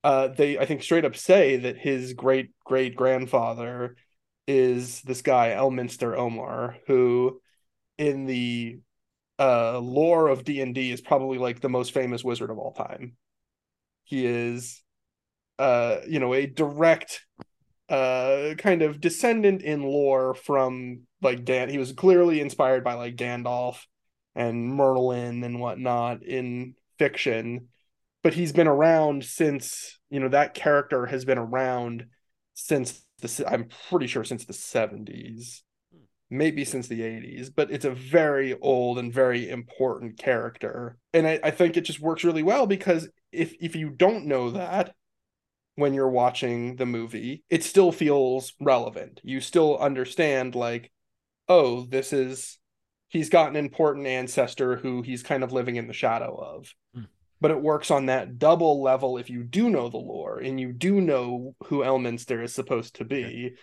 uh they I think straight up say that his great great grandfather is this guy Elminster Aumar who in the uh, lore of D&D is probably like the most famous wizard of all time. He is uh, you know, a direct uh kind of descendant in lore from like Dan. He was clearly inspired by like Gandalf and Merlin and whatnot in fiction, but he's been around since you know that character has been around since the I'm pretty sure since the 70s maybe since the 80s, but it's a very old and very important character. And I, I think it just works really well because if if you don't know that when you're watching the movie, it still feels relevant. You still understand like, oh, this is he's got an important ancestor who he's kind of living in the shadow of. Mm. But it works on that double level if you do know the lore and you do know who Elminster is supposed to be.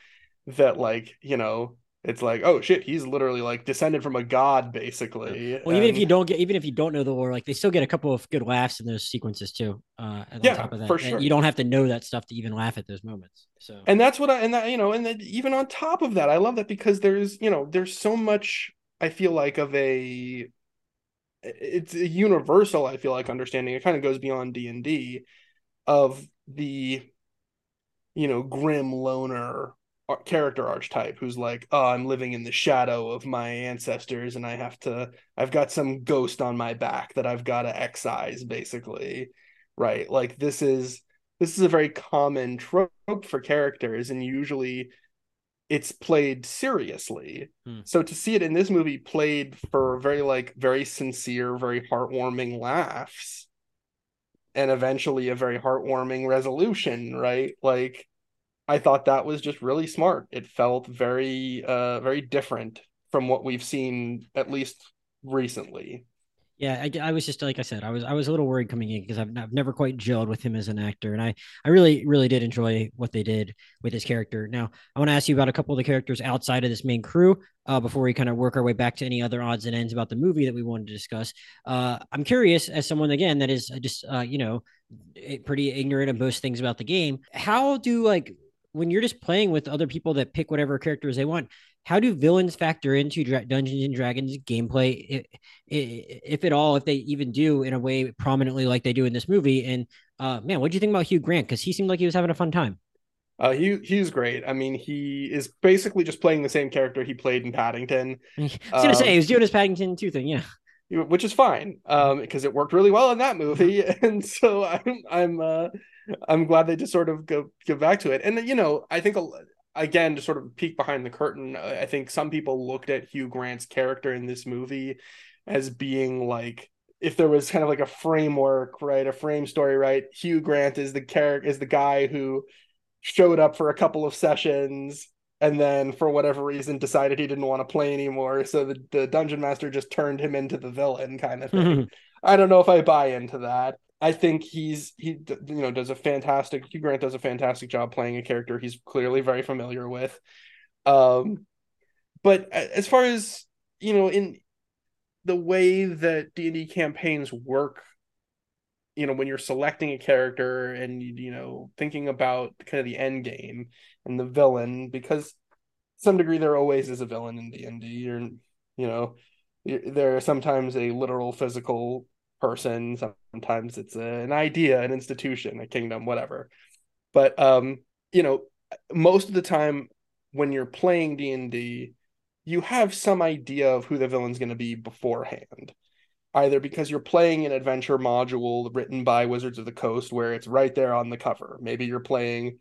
That like, you know, it's like oh shit he's literally like descended from a god basically. Well and... even if you don't get even if you don't know the lore like they still get a couple of good laughs in those sequences too uh yeah, top of that. for sure. And you don't have to know that stuff to even laugh at those moments so. And that's what i and that you know and then even on top of that i love that because there's you know there's so much i feel like of a it's a universal i feel like understanding. It kind of goes beyond d&d of the you know grim loner character archetype who's like oh i'm living in the shadow of my ancestors and i have to i've got some ghost on my back that i've got to excise basically right? Like this is this is a very common trope for characters and usually it's played seriously. Hmm. so to see it in this movie played for very like very sincere very heartwarming laughs and eventually a very heartwarming resolution right? Like I thought that was just really smart. It felt very uh very different from what we've seen at least recently. Yeah, I, I was just like I said, I was I was a little worried coming in because I've, I've never quite gelled with him as an actor, and I I really really did enjoy what they did with his character. Now I want to ask you about a couple of the characters outside of this main crew uh, before we kind of work our way back to any other odds and ends about the movie that we wanted to discuss. Uh, I'm curious, as someone again that is just uh, you know pretty ignorant of most things about the game, how do like when you're just playing with other people that pick whatever characters they want, how do villains factor into Dra- Dungeons and Dragons gameplay, if, if, at all, if they even do in a way prominently like they do in this movie? And uh, man, what do you think about Hugh Grant? Because he seemed like he was having a fun time. Uh, he he's great. I mean, he is basically just playing the same character he played in Paddington. (laughs) I was gonna um, say he was doing his Paddington two thing, yeah. Which is fine, um, because it worked really well in that movie, (laughs) and so I'm I'm uh, I'm glad they just sort of go go back to it. And you know, I think again to sort of peek behind the curtain, I think some people looked at Hugh Grant's character in this movie as being like if there was kind of like a framework, right, a frame story, right? Hugh Grant is the character is the guy who showed up for a couple of sessions and then for whatever reason decided he didn't want to play anymore so the, the dungeon master just turned him into the villain kind of thing (laughs) i don't know if i buy into that I think he's he you know does a fantastic Hugh Grant does a fantastic job playing a character he's clearly very familiar with. Um but as far as you know in the way that D&D campaigns work you know when you're selecting a character and you know thinking about kind of the end game and the villain because some degree there always is a villain in D&D or you know there are sometimes a literal physical person sometimes it's a, an idea an institution a kingdom whatever. But um you know most of the time when you're playing d&d you have some idea of who the villain's going to be beforehand either because you're playing an adventure module written by Wizards of the Coast where it's right there on the cover. Maybe you're playing,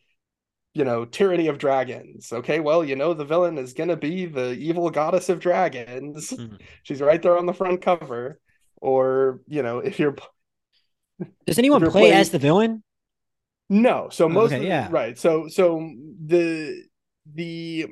you know, Tyranny of Dragons. Okay, well, you know, the villain is going to be the evil goddess of dragons. Mm-hmm. (laughs) She's right there on the front cover. Or, you know, if you're. Does anyone play playing... as the villain? No. So most okay, the, yeah. right. So so the the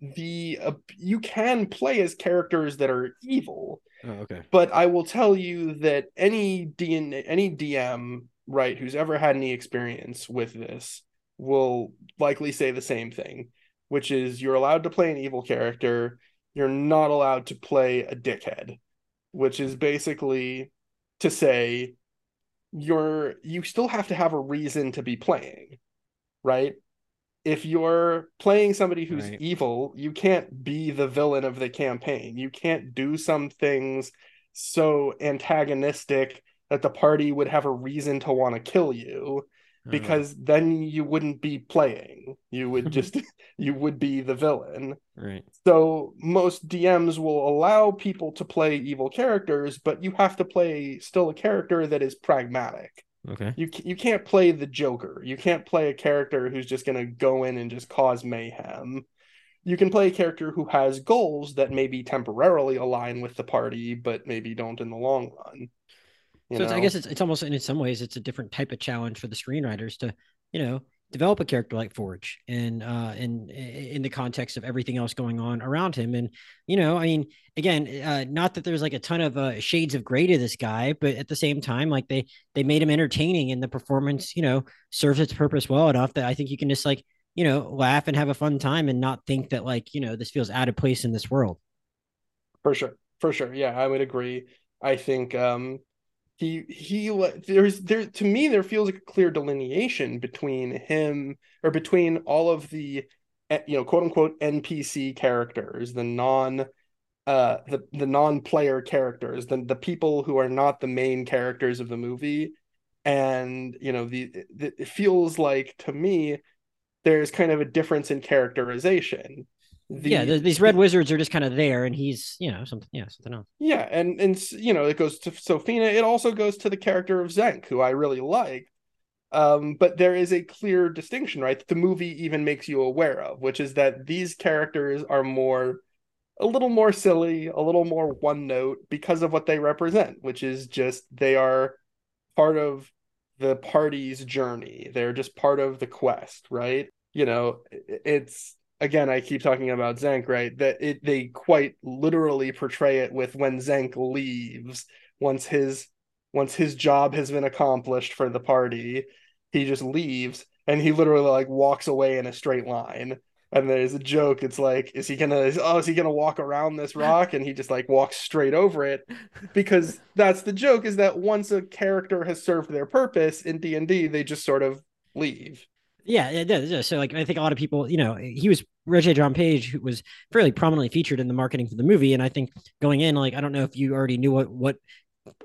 the uh, you can play as characters that are evil Oh, okay. But I will tell you that any DN, any DM, right, who's ever had any experience with this will likely say the same thing, which is you're allowed to play an evil character, you're not allowed to play a dickhead, which is basically to say you're you still have to have a reason to be playing, right? If you're playing somebody who's right. evil, you can't be the villain of the campaign. You can't do some things so antagonistic that the party would have a reason to want to kill you uh-huh. because then you wouldn't be playing. You would (laughs) just you would be the villain. Right. So most DMs will allow people to play evil characters, but you have to play still a character that is pragmatic. Okay. You you can't play the Joker. You can't play a character who's just going to go in and just cause mayhem. You can play a character who has goals that maybe temporarily align with the party, but maybe don't in the long run. so I guess it's it's almost in some ways it's a different type of challenge for the screenwriters to you know develop a character like Forge and uh and in the context of everything else going on around him. And you know I mean again uh not that there's like a ton of uh shades of gray to this guy but at the same time like they they made him entertaining and the performance you know serves its purpose well enough that I think you can just like you know laugh and have a fun time and not think that like you know this feels out of place in this world. For sure. For sure. Yeah I would agree. I think um he he there's there to me there feels like a clear delineation between him or between all of the eh, you know quote unquote npc characters the non uh the the non-player characters the the people who are not the main characters of the movie. And you know the, the it feels like to me there's kind of a difference in characterization the, yeah, the, these red wizards are just kind of there, and he's you know something yeah something else. Yeah, and and you know it goes to Sofina. It also goes to the character of Xenk, who I really like. Um, but there is a clear distinction, right? That the movie even makes you aware of, which is that these characters are more, a little more silly, a little more one note because of what they represent, which is just they are part of the party's journey. They're just part of the quest, right? You know, it's again, I keep talking about Xenk, right? That it they quite literally portray it with when Xenk leaves once his once his job has been accomplished for the party, he just leaves and he literally like walks away in a straight line. And there's a joke. It's like, is he gonna? Oh, is he gonna walk around this rock? And he just like walks straight over it, because (laughs) that's the joke. Is that once a character has served their purpose in D and D, they just sort of leave. Yeah, it does. So, like, I think a lot of people, you know, he was Regé-Jean Page, who was fairly prominently featured in the marketing for the movie, and I think going in, like, I don't know if you already knew what what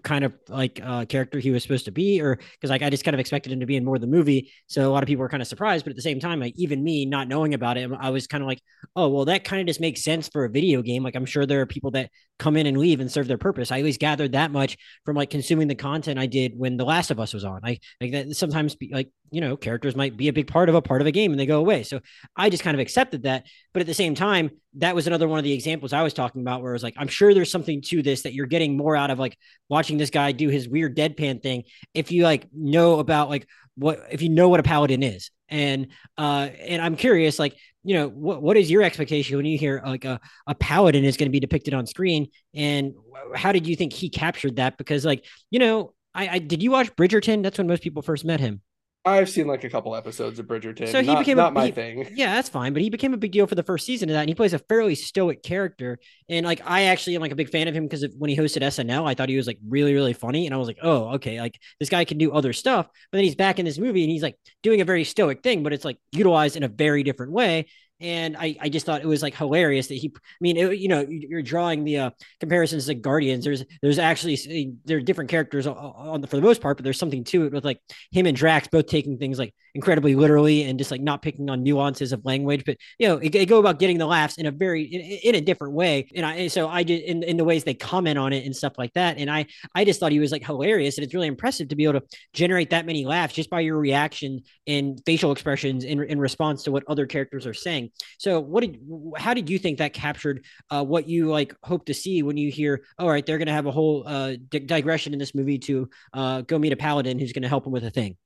kind of like uh, character he was supposed to be, or because like I just kind of expected him to be in more of the movie. So a lot of people were kind of surprised, but at the same time, like even me not knowing about it, I was kind of like, oh well, that kind of just makes sense for a video game. Like I'm sure there are people that come in and leave and serve their purpose. I least gathered that much from like consuming the content I did when The Last of Us was on. I like that sometimes be, like you know characters might be a big part of a part of a game and they go away. So I just kind of accepted that. But at the same time, that was another one of the examples I was talking about where I was like, I'm sure there's something to this that you're getting more out of like watching this guy do his weird deadpan thing. If you like know about like what if you know what a paladin is. And uh and I'm curious, like, you know, what what is your expectation when you hear like a, a paladin is going to be depicted on screen? And how did you think he captured that? Because like, you know, I, I did you watch Bridgerton? That's when most people first met him. I've seen like a couple episodes of Bridgerton. So he not, became not a, my he, thing. (laughs) Yeah, that's fine. But he became a big deal for the first season of that, and he plays a fairly stoic character. And like, I actually am like a big fan of him because when he hosted SNL, I thought he was like really, really funny, and I was like, oh, okay, like this guy can do other stuff. But then he's back in this movie, and he's like doing a very stoic thing, but it's like utilized in a very different way. And I, I just thought it was like hilarious that he. I mean, it, you know, you're drawing the uh, comparisons to Guardians. There's there's actually there are different characters on the, for the most part, but there's something to it with like him and Drax both taking things like incredibly literally and just like not picking on nuances of language, but you know, it go about getting the laughs in a very in, in a different way. And I so I did in, in the ways they comment on it and stuff like that. And I I just thought he was like hilarious, and it's really impressive to be able to generate that many laughs just by your reaction and facial expressions in in response to what other characters are saying. So what did how did you think that captured uh, what you like hope to see when you hear, all right, they're going to have a whole uh, digression in this movie to uh, go meet a paladin who's going to help him with a thing?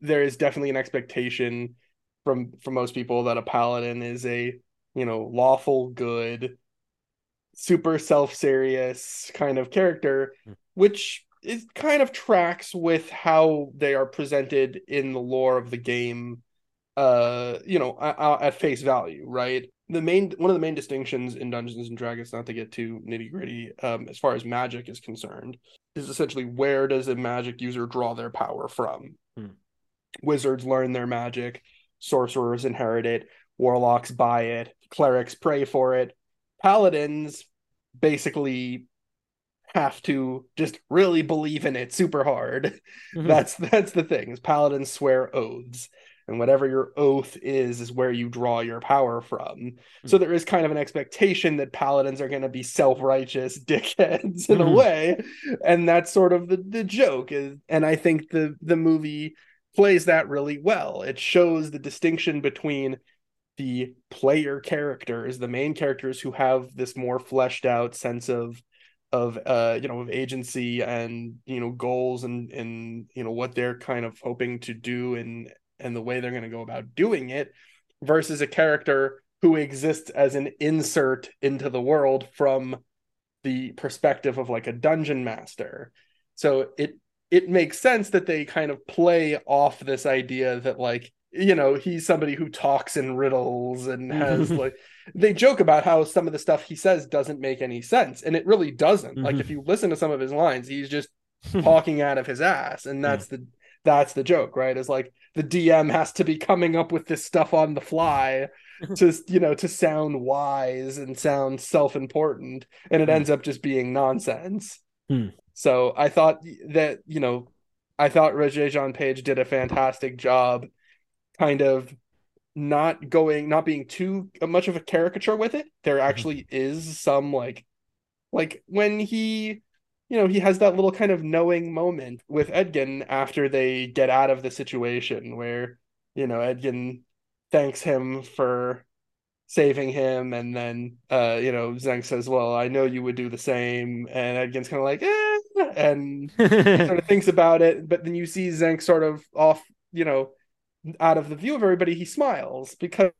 There is definitely an expectation from from most people that a paladin is a you know lawful good super self-serious kind of character hmm. which is kind of tracks with how they are presented in the lore of the game uh you know at, at face value right the main one of the main distinctions in dungeons and dragons not to get too nitty gritty um as far as magic is concerned is essentially where does a magic user draw their power from hmm. wizards learn their magic sorcerers inherit it warlocks buy it clerics pray for it paladins basically have to just really believe in it super hard. (laughs) Mm-hmm. That's that's the thing. Is paladins swear oaths, and whatever your oath is is where you draw your power from. Mm-hmm. So there is kind of an expectation that paladins are going to be self-righteous (laughs) dickheads in mm-hmm. a way, and that's sort of the the joke. Is and I think the the movie plays that really well. It shows the distinction between the player characters, the main characters who have this more fleshed out sense of of uh you know of agency and you know goals and and you know what they're kind of hoping to do and and the way they're going to go about doing it versus a character who exists as an insert into the world from the perspective of like a dungeon master so it it makes sense that they kind of play off this idea that like you know he's somebody who talks in riddles and (laughs) has like they joke about how some of the stuff he says doesn't make any sense and it really doesn't mm-hmm. like if you listen to some of his lines he's just (laughs) talking out of his ass and that's yeah. the that's the joke right is like the dm has to be coming up with this stuff on the fly (laughs) to you know to sound wise and sound self-important and it mm. ends up just being nonsense mm. so i thought that you know i thought Regé-Jean Page did a fantastic job kind of not going not being too much of a caricature with it there mm-hmm. actually mm-hmm. is some like like when he you know he has that little kind of knowing moment with edgin after they get out of the situation where you know edgin thanks him for saving him and then uh you know Xenk says well I know you would do the same and Edgin's kind of like eh, and (laughs) sort of thinks about it but then you see Xenk sort of off you know out of the view of everybody, he smiles because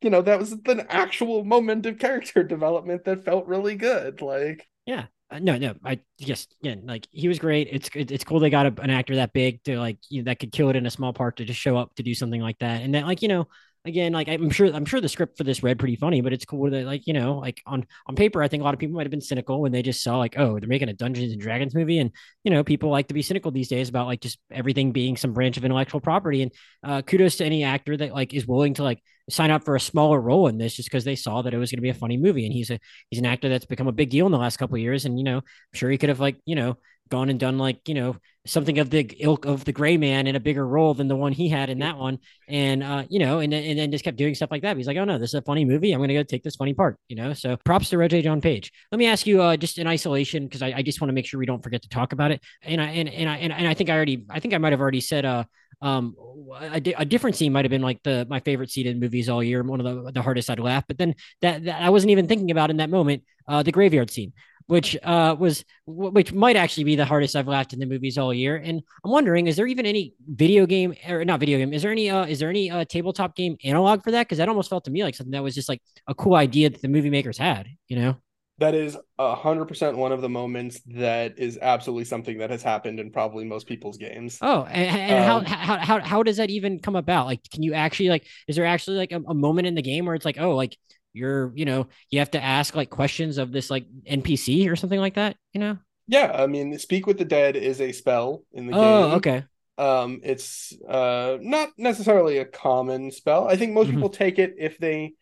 you know that was an actual moment of character (laughs) development that felt really good. Like, yeah, no, no, I just yeah, like he was great. It's it's cool they got a, an actor that big to like you know, that could kill it in a small part to just show up to do something like that, and that like you know again, like I'm sure I'm sure the script for this read pretty funny, but it's cool that like you know like on on paper, I think a lot of people might have been cynical when they just saw like oh they're making a Dungeons and Dragons movie, and you know people like to be cynical these days about like just everything being some branch of intellectual property. And uh, kudos to any actor that like is willing to like sign up for a smaller role in this just because they saw that it was going to be a funny movie. And he's a he's an actor that's become a big deal in the last couple years, and you know I'm sure he could have like you know gone and done like you know something of the ilk of the gray man in a bigger role than the one he had in that one. And uh you know and, and then just kept doing stuff like that. He's like oh no this is a funny movie. I'm gonna go take this funny part you know? So props to Regé-Jean Page. Let me ask you uh just in isolation because I, I just want to make sure we don't forget to talk about it. And i and, and i and, and i think i already i think i might have already said uh um a, a different scene might have been like the my favorite scene in movies all year one of the, the hardest i'd laugh. But then that, that i wasn't even thinking about in that moment uh the graveyard scene which uh, was which might actually be the hardest I've laughed in the movies all year. And I'm wondering, is there even any video game or not video game? Is there any uh, is there any uh, tabletop game analog for that? Because that almost felt to me like something that was just like a cool idea that the movie makers had. You know, that is a hundred percent one of the moments that is absolutely something that has happened in probably most people's games. Oh, and, and um, how, how how how does that even come about? Like, can you actually like? Is there actually like a, a moment in the game where it's like, oh, like you're you know you have to ask like questions of this like npc or something like that you know yeah i mean speak with the dead is a spell in the oh, game okay um it's uh not necessarily a common spell i think most mm-hmm. people take it if they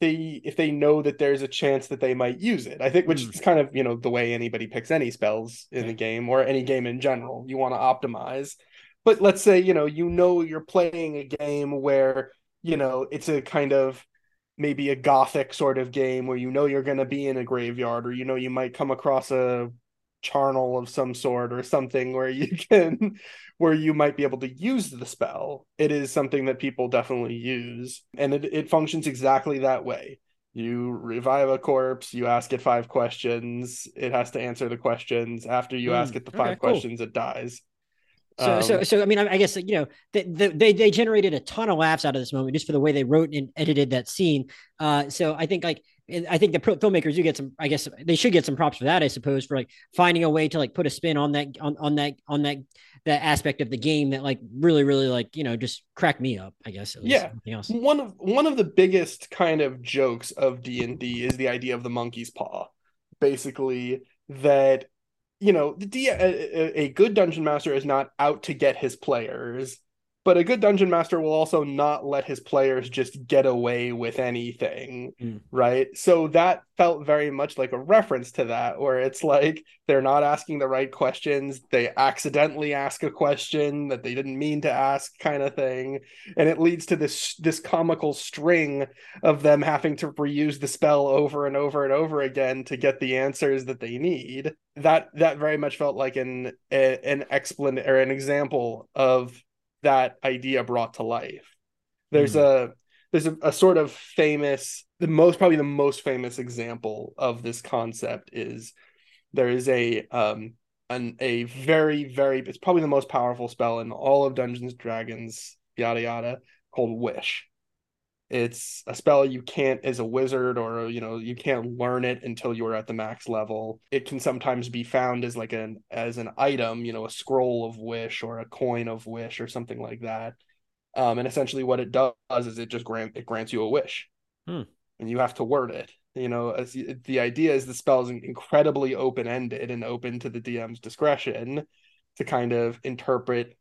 they if they know that there's a chance that they might use it. I think which mm. is kind of, you know, the way anybody picks any spells in the game or any game in general. You want to optimize. But let's say, you know, you know you're playing a game where, you know, it's a kind of maybe a gothic sort of game where you know you're going to be in a graveyard or you know you might come across a charnel of some sort or something where you (laughs) can where you might be able to use the spell. It is something that people definitely use and it, it functions exactly that way. You revive a corpse you ask it five questions it has to answer the questions. After you mm, ask it the five okay, questions cool. it dies so, um, so, so, I mean, I, I guess you know they, they they generated a ton of laughs out of this moment just for the way they wrote and edited that scene. Uh, so I think like I think the filmmakers do get some. I guess they should get some props for that. I suppose for like finding a way to like put a spin on that on on that on that that aspect of the game that like really really like you know just cracked me up. I guess. Yeah. One of one of the biggest kind of jokes of D and D is the idea of the monkey's paw, basically that you know, the a, a good dungeon master is not out to get his players, but a good dungeon master will also not let his players just get away with anything, mm. right? So that felt very much like a reference to that, where it's like they're not asking the right questions, they accidentally ask a question that they didn't mean to ask, kind of thing, and it leads to this this comical string of them having to reuse the spell over and over and over again to get the answers that they need. That that very much felt like an an explanation or an example of that idea brought to life. There's mm. a there's a, a, sort of famous the most probably the most famous example of this concept is there is a um an a very very it's probably the most powerful spell in all of Dungeons Dragons yada yada called Wish. It's a spell you can't as a wizard or you know you can't learn it until you're at the max level. It can sometimes be found as like an as an item, you know, a scroll of wish or a coin of wish or something like that. Um, and essentially what it does is it just grant it grants you a wish. Hmm. And you have to word it. You know, as the idea is the spell is incredibly open ended and open to the DM's discretion to kind of interpret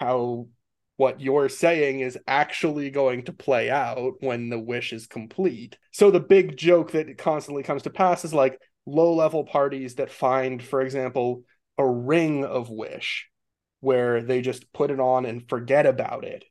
how what you're saying is actually going to play out when the wish is complete. So the big joke that constantly comes to pass is like low level parties that find, for example, a ring of wish where they just put it on and forget about it.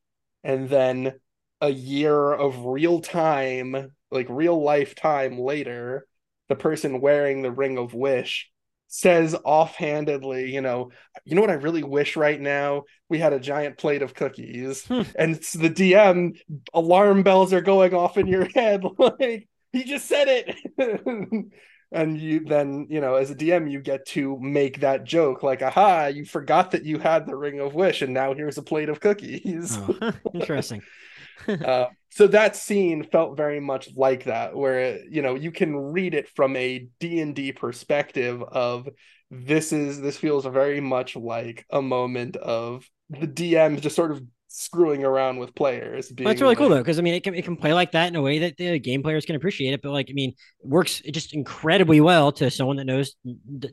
And then a year of real time, like real life time later, the person wearing the ring of wish says offhandedly, you know, you know what I really wish right now? We had a giant plate of cookies. Hmm. And it's the DM alarm bells are going off in your (laughs) head. like, he just said it. (laughs) and you then, you know, as a DM, you get to make that joke like, aha, you forgot that you had the ring of wish, and now here's a plate of cookies. Oh, interesting. (laughs) (laughs) uh, so that scene felt very much like that where you know you can read it from a d&d perspective of this is this feels very much like a moment of the dm just sort of screwing around with players well, that's really like, cool though because i mean it can, it can play like that in a way that the game players can appreciate it but like i mean it works just incredibly well to someone that knows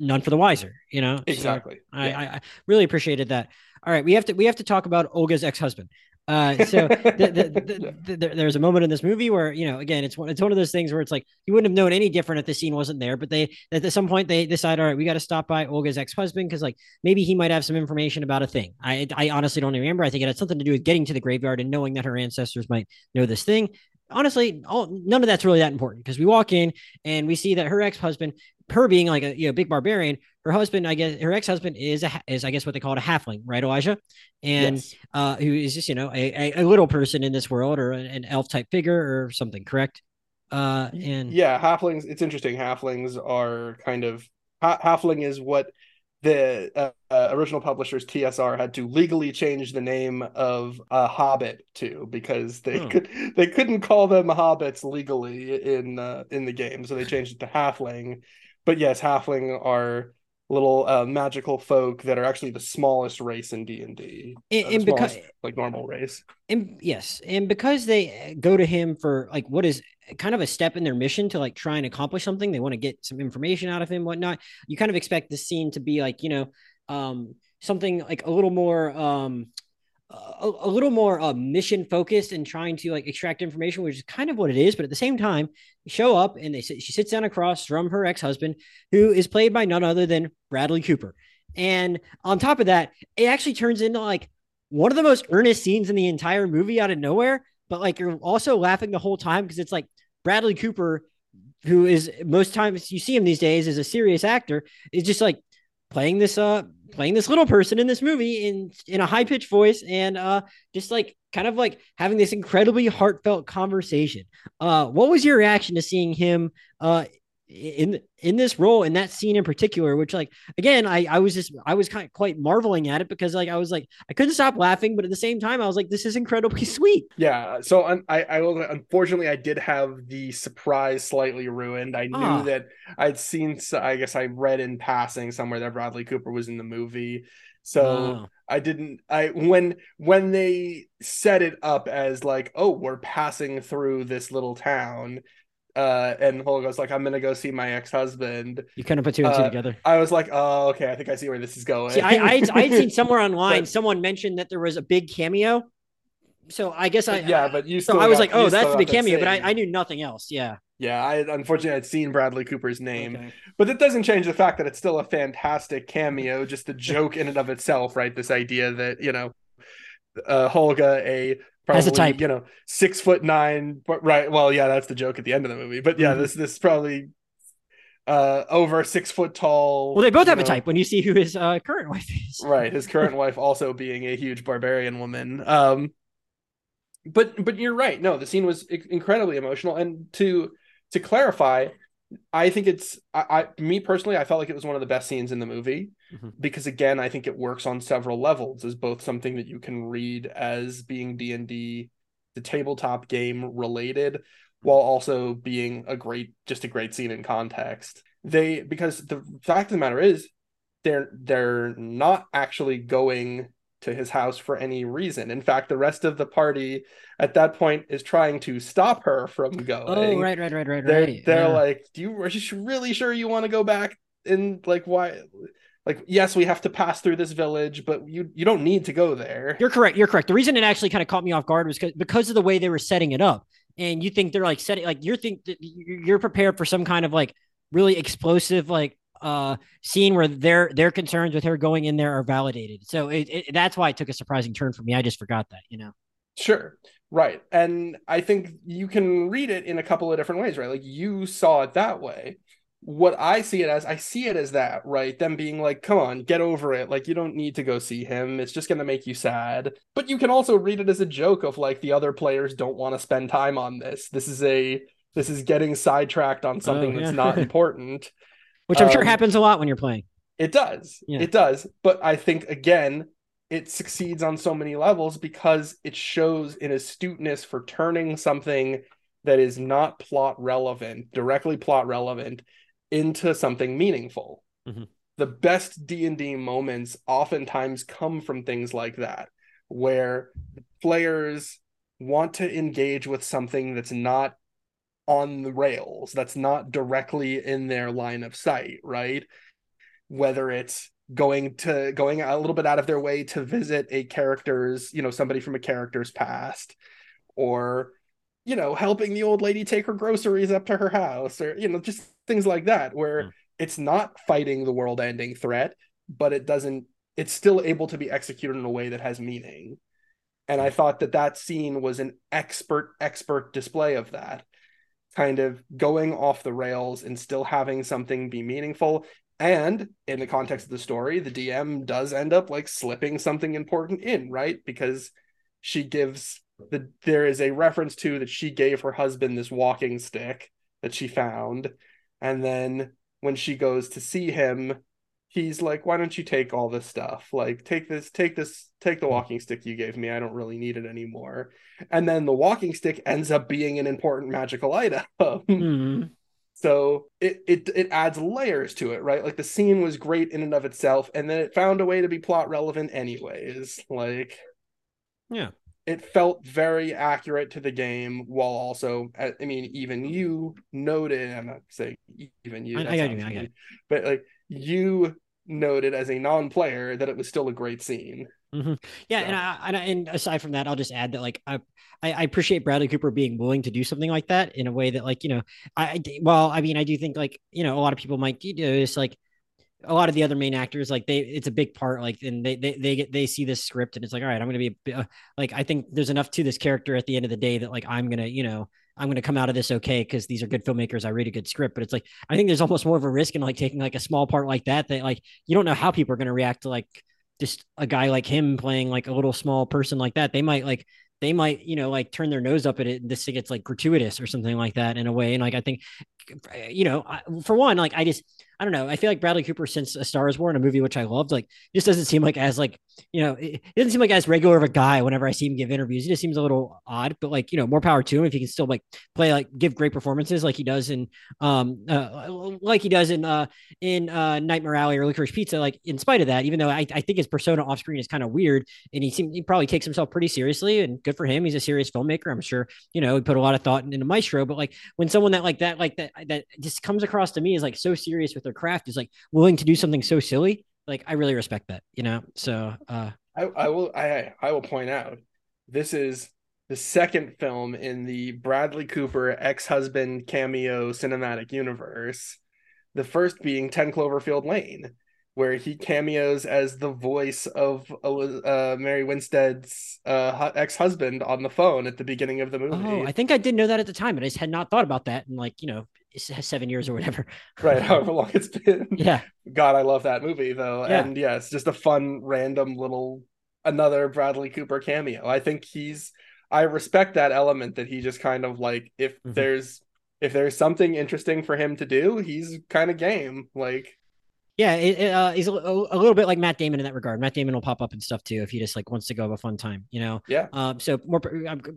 none for the wiser you know? Exactly. So I, yeah. I, I really appreciated that. All right we have to we have to talk about Holga's ex-husband uh, so the, the, the, there's a moment in this movie where you know, again, it's one it's one of those things where it's like you wouldn't have known any different if the scene wasn't there. But they at some point they decide, all right, we got to stop by Holga's ex husband because like maybe he might have some information about a thing. I I honestly don't remember. I think it had something to do with getting to the graveyard and knowing that her ancestors might know this thing honestly, all, none of that's really that important because we walk in and we see that her ex husband, her being like a you know big barbarian, her husband, I guess, her ex husband is a is I guess what they call it a halfling, right, Elijah, and yes. uh, who is just you know a, a, little person in this world or an elf type figure or something, correct? Uh, and yeah, halflings. It's interesting. Halflings are kind of halfling is what the uh, uh, original publishers TSR had to legally change the name of a hobbit to because they hmm. could they couldn't call them hobbits legally in uh, in the game, so they changed it to halfling. But yes, halfling are little uh, magical folk that are actually the smallest race in D and D, and because like normal race. And yes, and because they go to him for like what is kind of a step in their mission to like try and accomplish something, they want to get some information out of him, whatnot. You kind of expect the scene to be like you know um, something like a little more um, a, a little more uh, mission focused and trying to like extract information, which is kind of what it is. But at the same time, show up and they she sits down across from her ex husband, who is played by none other than Bradley Cooper. And on top of that, it actually turns into like one of the most earnest scenes in the entire movie out of nowhere. But like you're also laughing the whole time because it's like Bradley Cooper, who is most times you see him these days as a serious actor, is just like playing this uh playing this little person in this movie in in a high pitched voice and uh just like kind of like having this incredibly heartfelt conversation. Uh, what was your reaction to seeing him uh in in this role in that scene in particular which like again i i was just i was kind of quite marveling at it because like i was like i couldn't stop laughing but at the same time i was like this is incredibly (laughs) sweet yeah so un- i i will unfortunately i did have the surprise slightly ruined i knew ah. that i'd seen i guess i read in passing somewhere that bradley cooper was in the movie so oh. I didn't I when when they set it up as like oh we're passing through this little town uh, and Holga's like, I'm gonna go see my ex husband. You kind of put two and two uh, together. I was like, oh, okay, I think I see where this is going. See, I I I'd seen (laughs) somewhere online but, someone mentioned that there was a big cameo. So I guess I yeah, but you. so I was got, like, oh, that's the big cameo, but I, I knew nothing else. Yeah. Yeah, I unfortunately I'd seen Bradley Cooper's name, okay. but that doesn't change the fact that it's still a fantastic cameo. Just the joke in and of itself, right? This idea that you know, uh, Holga, a Probably, as a type, you know, six foot nine. Right. Well, yeah, that's the joke at the end of the movie. But yeah, mm-hmm. this this probably uh over six foot tall. Well, they both have know, a type when you see who his uh, current wife is. (laughs) right. His current (laughs) wife also being a huge barbarian woman. Um, but but you're right. No, the scene was incredibly emotional, and to to clarify, I think it's I, I, me personally I felt like it was one of the best scenes in the movie mm-hmm. because again I think it works on several levels as both something that you can read as being D&D the tabletop game related while also being a great just a great scene in context. They because the fact of the matter is they're they're not actually going to his house for any reason. In fact, the rest of the party at that point is trying to stop her from oh, going. Oh, right, right, right, right, they're, right. They're yeah. like, "Do you are you really sure you want to go back?" And like, why? Like, yes, we have to pass through this village, but you you don't need to go there. You're correct. You're correct. The reason it actually kind of caught me off guard was because because of the way they were setting it up. And you think they're like setting like you're think you're prepared for some kind of like really explosive like uh, scene where their their concerns with her going in there are validated. So it, it, that's why it took a surprising turn for me. I just forgot that, you know. Sure. Right. And I think you can read it in a couple of different ways, right? Like you saw it that way. What I see it as, I see it as that, right? Them being like, come on, get over it. Like, you don't need to go see him. It's just going to make you sad. But you can also read it as a joke of like, the other players don't want to spend time on this. This is a, this is getting sidetracked on something oh, yeah. that's not (laughs) important which I'm um, sure happens a lot when you're playing. It does. Yeah. It does. But I think again, it succeeds on so many levels because it shows an astuteness for turning something that is not plot relevant, directly plot relevant, into something meaningful. Mm-hmm. The best D&D moments oftentimes come from things like that, where players want to engage with something that's not on the rails. That's not directly in their line of sight right? Whether it's going to going a little bit out of their way to visit a character's you know somebody from a character's past or you know helping the old lady take her groceries up to her house or you know just things like that where mm. it's not fighting the world ending threat but it doesn't it's still able to be executed in a way that has meaning. And i thought that that scene was an expert expert display of that kind of going off the rails and still having something be meaningful. And in the context of the story, the DM does end up like slipping something important in, right? Because she gives the there is a reference to that she gave her husband this walking stick that she found. And then when she goes to see him, he's like, why don't you take all this stuff? Like, take this, take this, take the hmm. walking stick you gave me. I don't really need it anymore. And then the walking stick ends up being an important magical item. Mm-hmm. (laughs) So it, it it adds layers to it, right? Like the scene was great in and of itself, and then it found a way to be plot relevant anyways. Like, yeah, it felt very accurate to the game while also i mean even you noted i'm not saying even you i, I got you i got but like you noted as a non-player that it was still a great scene. Mm-hmm. Yeah, so. and I, and, I, and aside from that, I'll just add that like I, I appreciate Bradley Cooper being willing to do something like that in a way that like you know I well I mean I do think like you know a lot of people might do this like a lot of the other main actors like they it's a big part like and they they they get they see this script and it's like all right I'm gonna be like I think there's enough to this character at the end of the day that like I'm gonna you know I'm going to come out of this okay because these are good filmmakers. I read a good script, but it's like I think there's almost more of a risk in like taking like a small part like that that like you don't know how people are going to react to like just a guy like him playing like a little small person like that. They might like they might you know like turn their nose up at it and this gets like gratuitous or something like that in a way. And like I think you know for one like I just I don't know. I feel like Bradley Cooper, since A Star Is Born, a movie which I loved, like just doesn't seem like as like you know, it, doesn't seem like as regular of a guy. Whenever I see him give interviews, he just seems a little odd. But like you know, more power to him if he can still like play like give great performances like he does in um uh, like he does in uh in uh Nightmare Alley or Licorice Pizza. Like in spite of that, even though I, I think his persona off screen is kind of weird, and he seems he probably takes himself pretty seriously, and good for him. He's a serious filmmaker. I'm sure you know he put a lot of thought into Maestro. But like when someone that like that like that that just comes across to me is like so serious with their craft is like willing to do something so silly, like I really respect that, you know. So uh I, I will I I will point out this is the second film in the Bradley Cooper ex-husband cameo cinematic universe. The first being 10 Cloverfield Lane, where he cameos as the voice of uh, Mary Winstead's uh, ex-husband on the phone at the beginning of the movie. Oh, I think I did know that at the time, but I just had not thought about that. And like, you know, seven years or whatever. (laughs) right, however long it's been. Yeah. God, I love that movie though. Yeah. And yeah, it's just a fun, random little another Bradley Cooper cameo. I think he's I respect that element that he just kind of like if mm-hmm. there's if there's something interesting for him to do, he's kind of game. Like yeah, it, it, uh, he's a, a, little bit like Matt Damon in that regard. Matt Damon will pop up and stuff too if he just like wants to go have a fun time, you know. Yeah. Um. So more,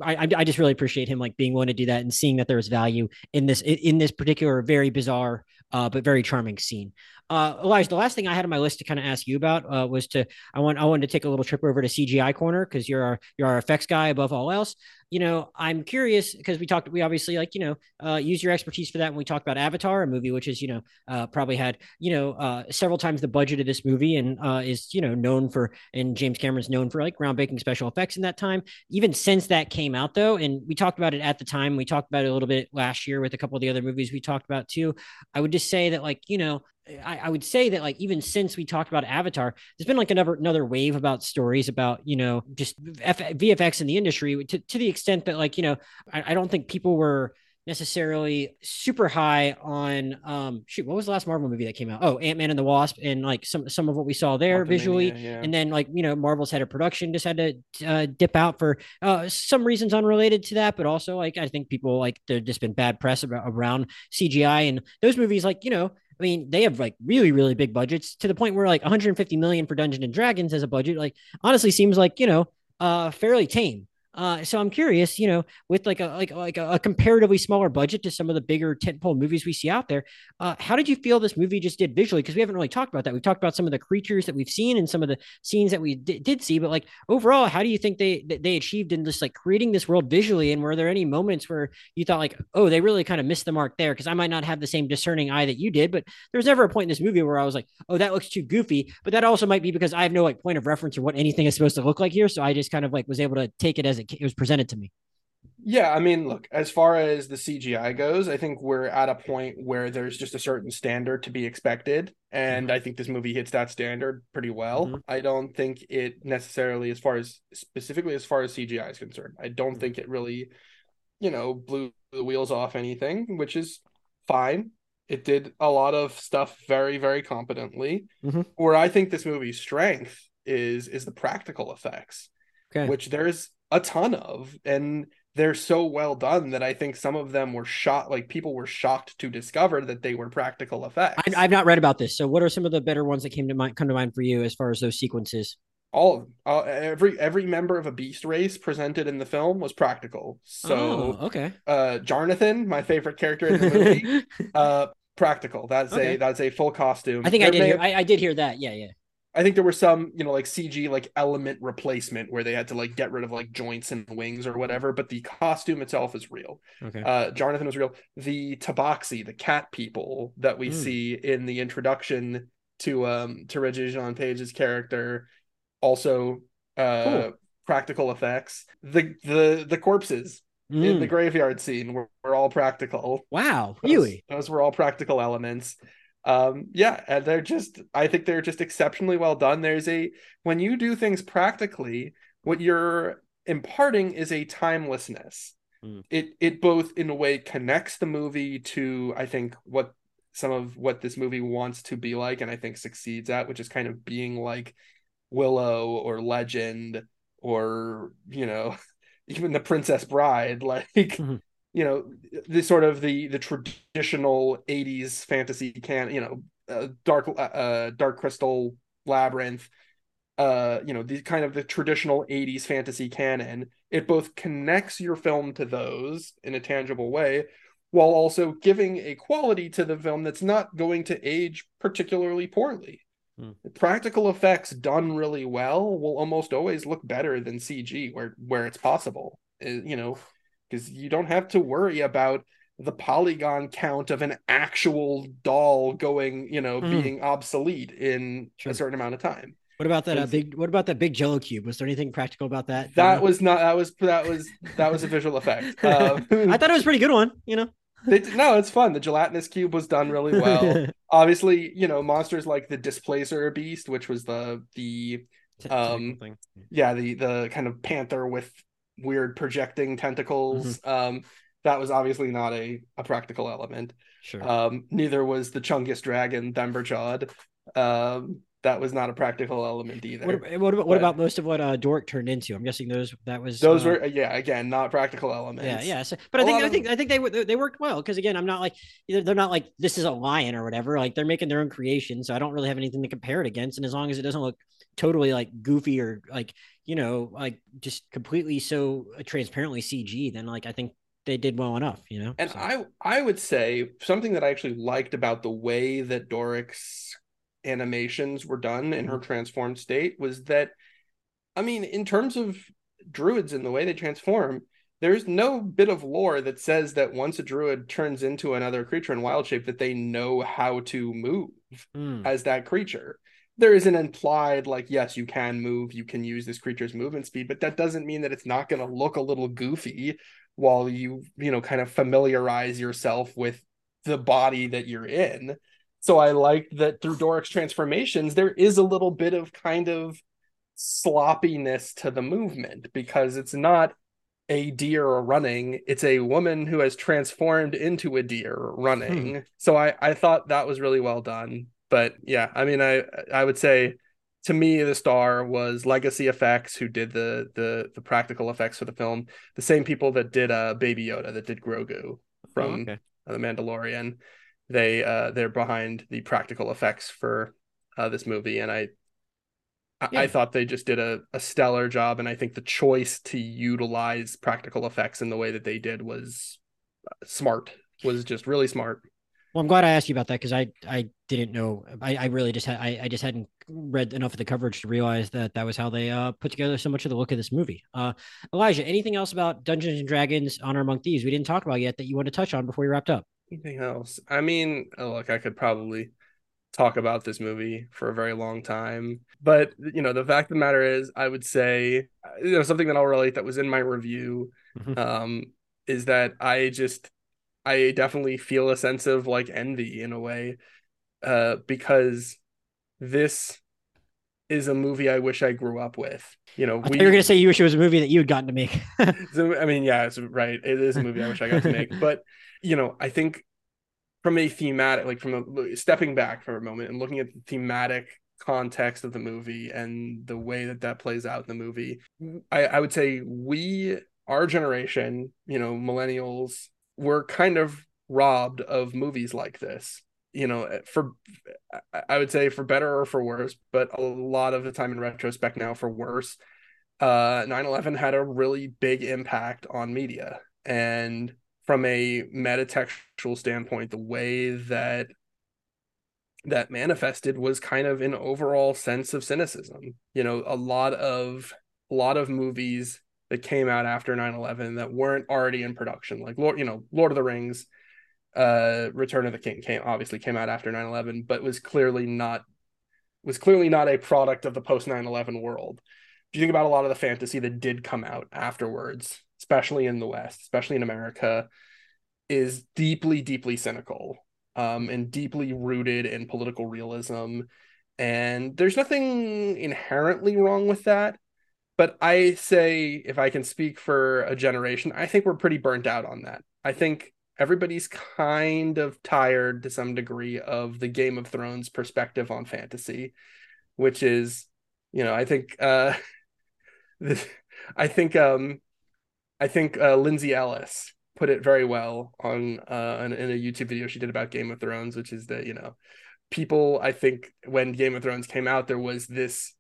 I, I just really appreciate him like being willing to do that and seeing that there is value in this in this particular very bizarre, uh, but very charming scene. Uh, Elijah, the last thing I had on my list to kind of ask you about uh, was to I want I wanted to take a little trip over to CGI corner because you're our you're our effects guy above all else you know, I'm curious because we talked, we obviously like, you know, uh, use your expertise for that when we talked about Avatar, a movie which is, you know, uh, probably had, you know, uh, several times the budget of this movie and is, you know, known for, and James Cameron's known for like groundbreaking special effects in that time. Even since that came out, though, and we talked about it at the time, we talked about it a little bit last year with a couple of the other movies we talked about too. I would just say that, like, you know, I, I, would say that like even since we talked about Avatar, there's been like another another wave about stories about you know just F- VFX in the industry to to the extent that like you know I, I don't think people were necessarily super high on um shoot what was the last marvel movie that came out oh ant-man and the wasp and like some some of what we saw there visually yeah. and then like you know marvel's head of production just had to uh, dip out for uh some reasons unrelated to that but also like i think people like there's just been bad press about, around cgi and those movies like you know I mean, they have like really, really big budgets to the point where like 150 million for Dungeons and Dragons as a budget, like honestly seems like, you know, uh fairly tame. Uh, so I'm curious, you know, with like a like like a, comparatively smaller budget to some of the bigger tentpole movies we see out there, uh, how did you feel this movie just did visually? Because we haven't really talked about that. We've talked about some of the creatures that we've seen and some of the scenes that we d- did see, but like overall, how do you think they they achieved in just like creating this world visually? And were there any moments where you thought like, oh, they really kind of missed the mark there? Because I might not have the same discerning eye that you did, but there was never a point in this movie where I was like, oh, that looks too goofy. But that also might be because I have no like point of reference or what anything is supposed to look like here, so I just kind of like was able to take it as it, it was presented to me. Yeah, I mean, look, as far as the CGI goes, I think we're at a point where there's just a certain standard to be expected. And mm-hmm. I think this movie hits that standard pretty well. Mm-hmm. I don't think it necessarily, as far as specifically as far as CGI is concerned, I don't mm-hmm. think it really, you know, blew the wheels off anything, which is fine. It did a lot of stuff very, very competently. Mm-hmm. Where I think this movie's strength is is the practical effects, okay. which there's a ton of. And they're so well done that I think some of them were shot like people were shocked to discover that they were practical effects. I, have not read about this. So what are some of the better ones that came to mind come to mind for you as far as those sequences? All uh, every every member of a beast race presented in the film was practical. So oh, okay. Uh Jarnathan, my favorite character in the movie, (laughs) uh practical. That's okay. a that's a full costume. I think there I did hear I, I did hear that. Yeah, yeah. I think there were some, you know, like CG like element replacement where they had to like get rid of like joints and wings or whatever, but the costume itself is real. Okay. Uh Jarnathan was real. The Tabaxi, the cat people that we mm. see in the introduction to um to Regé-Jean Page's character. Also, uh, cool. practical effects. The the the corpses mm. in the mm. graveyard scene were, were all practical. Wow, those, really? Those were all practical elements. Um, yeah, and they're just I think they're just exceptionally well done. There's a when you do things practically, what you're imparting is a timelessness. Mm. It it both in a way connects the movie to I think what some of what this movie wants to be like and I think succeeds at, which is kind of being like Willow or Legend or you know (laughs) even the Princess Bride like mm-hmm. You know the sort of the the traditional 80s fantasy can you know uh, dark uh, uh, dark crystal labyrinth uh you know the kind of the traditional 80s fantasy canon. It both connects your film to those in a tangible way while also giving a quality to the film that's not going to age particularly poorly. Hmm. practical effects done really well will almost always look better than cg where where it's possible uh, you know because you don't have to worry about the polygon count of an actual doll going you know hmm. being obsolete in sure. a certain amount of time what about that uh, big? What about that big Jello cube? Was there anything practical about that? That was not. That was that was that was a visual effect. (laughs) Um, I thought it was a pretty good one. You know. They, no, it's fun. The gelatinous cube was done really (laughs) well. Obviously, you know, monsters like the displacer beast, which was the the um yeah, the the kind of panther with weird projecting tentacles. Mm-hmm. Um that was obviously not a, a practical element. Sure. Um neither was the Chungus dragon, Themberchaud. Um that was not a practical element either. What, what about, what about most of what uh, Doric turned into? I'm guessing those that was those uh, were yeah again not practical elements. Yeah, yeah. So, but I think I think I think they they worked well because again I'm not like they're not like this is a lion or whatever. Like they're making their own creation, so I don't really have anything to compare it against. And as long as it doesn't look totally like goofy or like you know like just completely so transparently CG, then like I think they did well enough, you know. And so. I I would say something that I actually liked about the way that Doric's animations were done in her mm-hmm. transformed state was that I mean, in terms of druids and the way they transform, there's no bit of lore that says that once a druid turns into another creature in wild shape that they know how to move mm. as that creature. There is an implied like yes, you can move, you can use this creature's movement speed, but that doesn't mean that it's not going to look a little goofy while you, you know, kind of familiarize yourself with the body that you're in. So I like that through Doric's transformations, there is a little bit of kind of sloppiness to the movement because it's not a deer running it's a woman who has transformed into a deer running hmm. so i i thought that was really well done but yeah i mean i i would say to me the star was legacy effects who did the the the practical effects for the film the same people that did uh baby yoda that did grogu from oh, okay. the mandalorian they uh they're behind the practical effects for uh this movie and i yeah. I thought they just did a, a stellar job, and I think the choice to utilize practical effects in the way that they did was uh, smart. Was just really smart. Well, I'm glad I asked you about that because I I didn't know. I, I really just had I, I just hadn't read enough of the coverage to realize that that was how they uh, put together so much of the look of this movie. Uh, Elijah, anything else about Dungeons and Dragons: Honor Among Thieves we didn't talk about yet that you want to touch on before we wrapped up? Anything else? I mean, oh, look, I could probably talk about this movie for a very long time, but you know, the fact of the matter is, I would say, you know, something that I'll relate that was in my review, mm-hmm. um, is that I just, I definitely feel a sense of like envy in a way, uh, because this is a movie I wish I grew up with. You know, we, you were gonna say you wish it was a movie that you had gotten to make. (laughs) so, I mean, yeah, it's right. It is a movie I wish I got to make, but you know, I think from a thematic, like from a stepping back for a moment and looking at the thematic context of the movie and the way that that plays out in the movie, I, I would say we, our generation, you know, millennials, were kind of robbed of movies like this you know for i would say for better or for worse but a lot of the time in retrospect now for worse uh 9-11 had a really big impact on media and from a metatextual standpoint, the way that that manifested was kind of an overall sense of cynicism. You know, a lot of a lot of movies that came out after 9-11 that weren't already in production, like Lord, you know, Lord of the Rings, uh, Return of the King came obviously came out after 9-11, but was clearly not was clearly not a product of the post 9/11 world. If you think about a lot of the fantasy that did come out afterwards, especially in the West, especially in America, is deeply, deeply cynical um, and deeply rooted in political realism. And there's nothing inherently wrong with that. But I say, if I can speak for a generation, I think we're pretty burnt out on that. I think everybody's kind of tired to some degree of the Game of Thrones perspective on fantasy, which is, you know, I think, uh, (laughs) this, I think, um, I think uh, Lindsay Ellis put it very well on uh in, in a YouTube video she did about Game of Thrones, which is that you know, people I think when Game of Thrones came out, there was this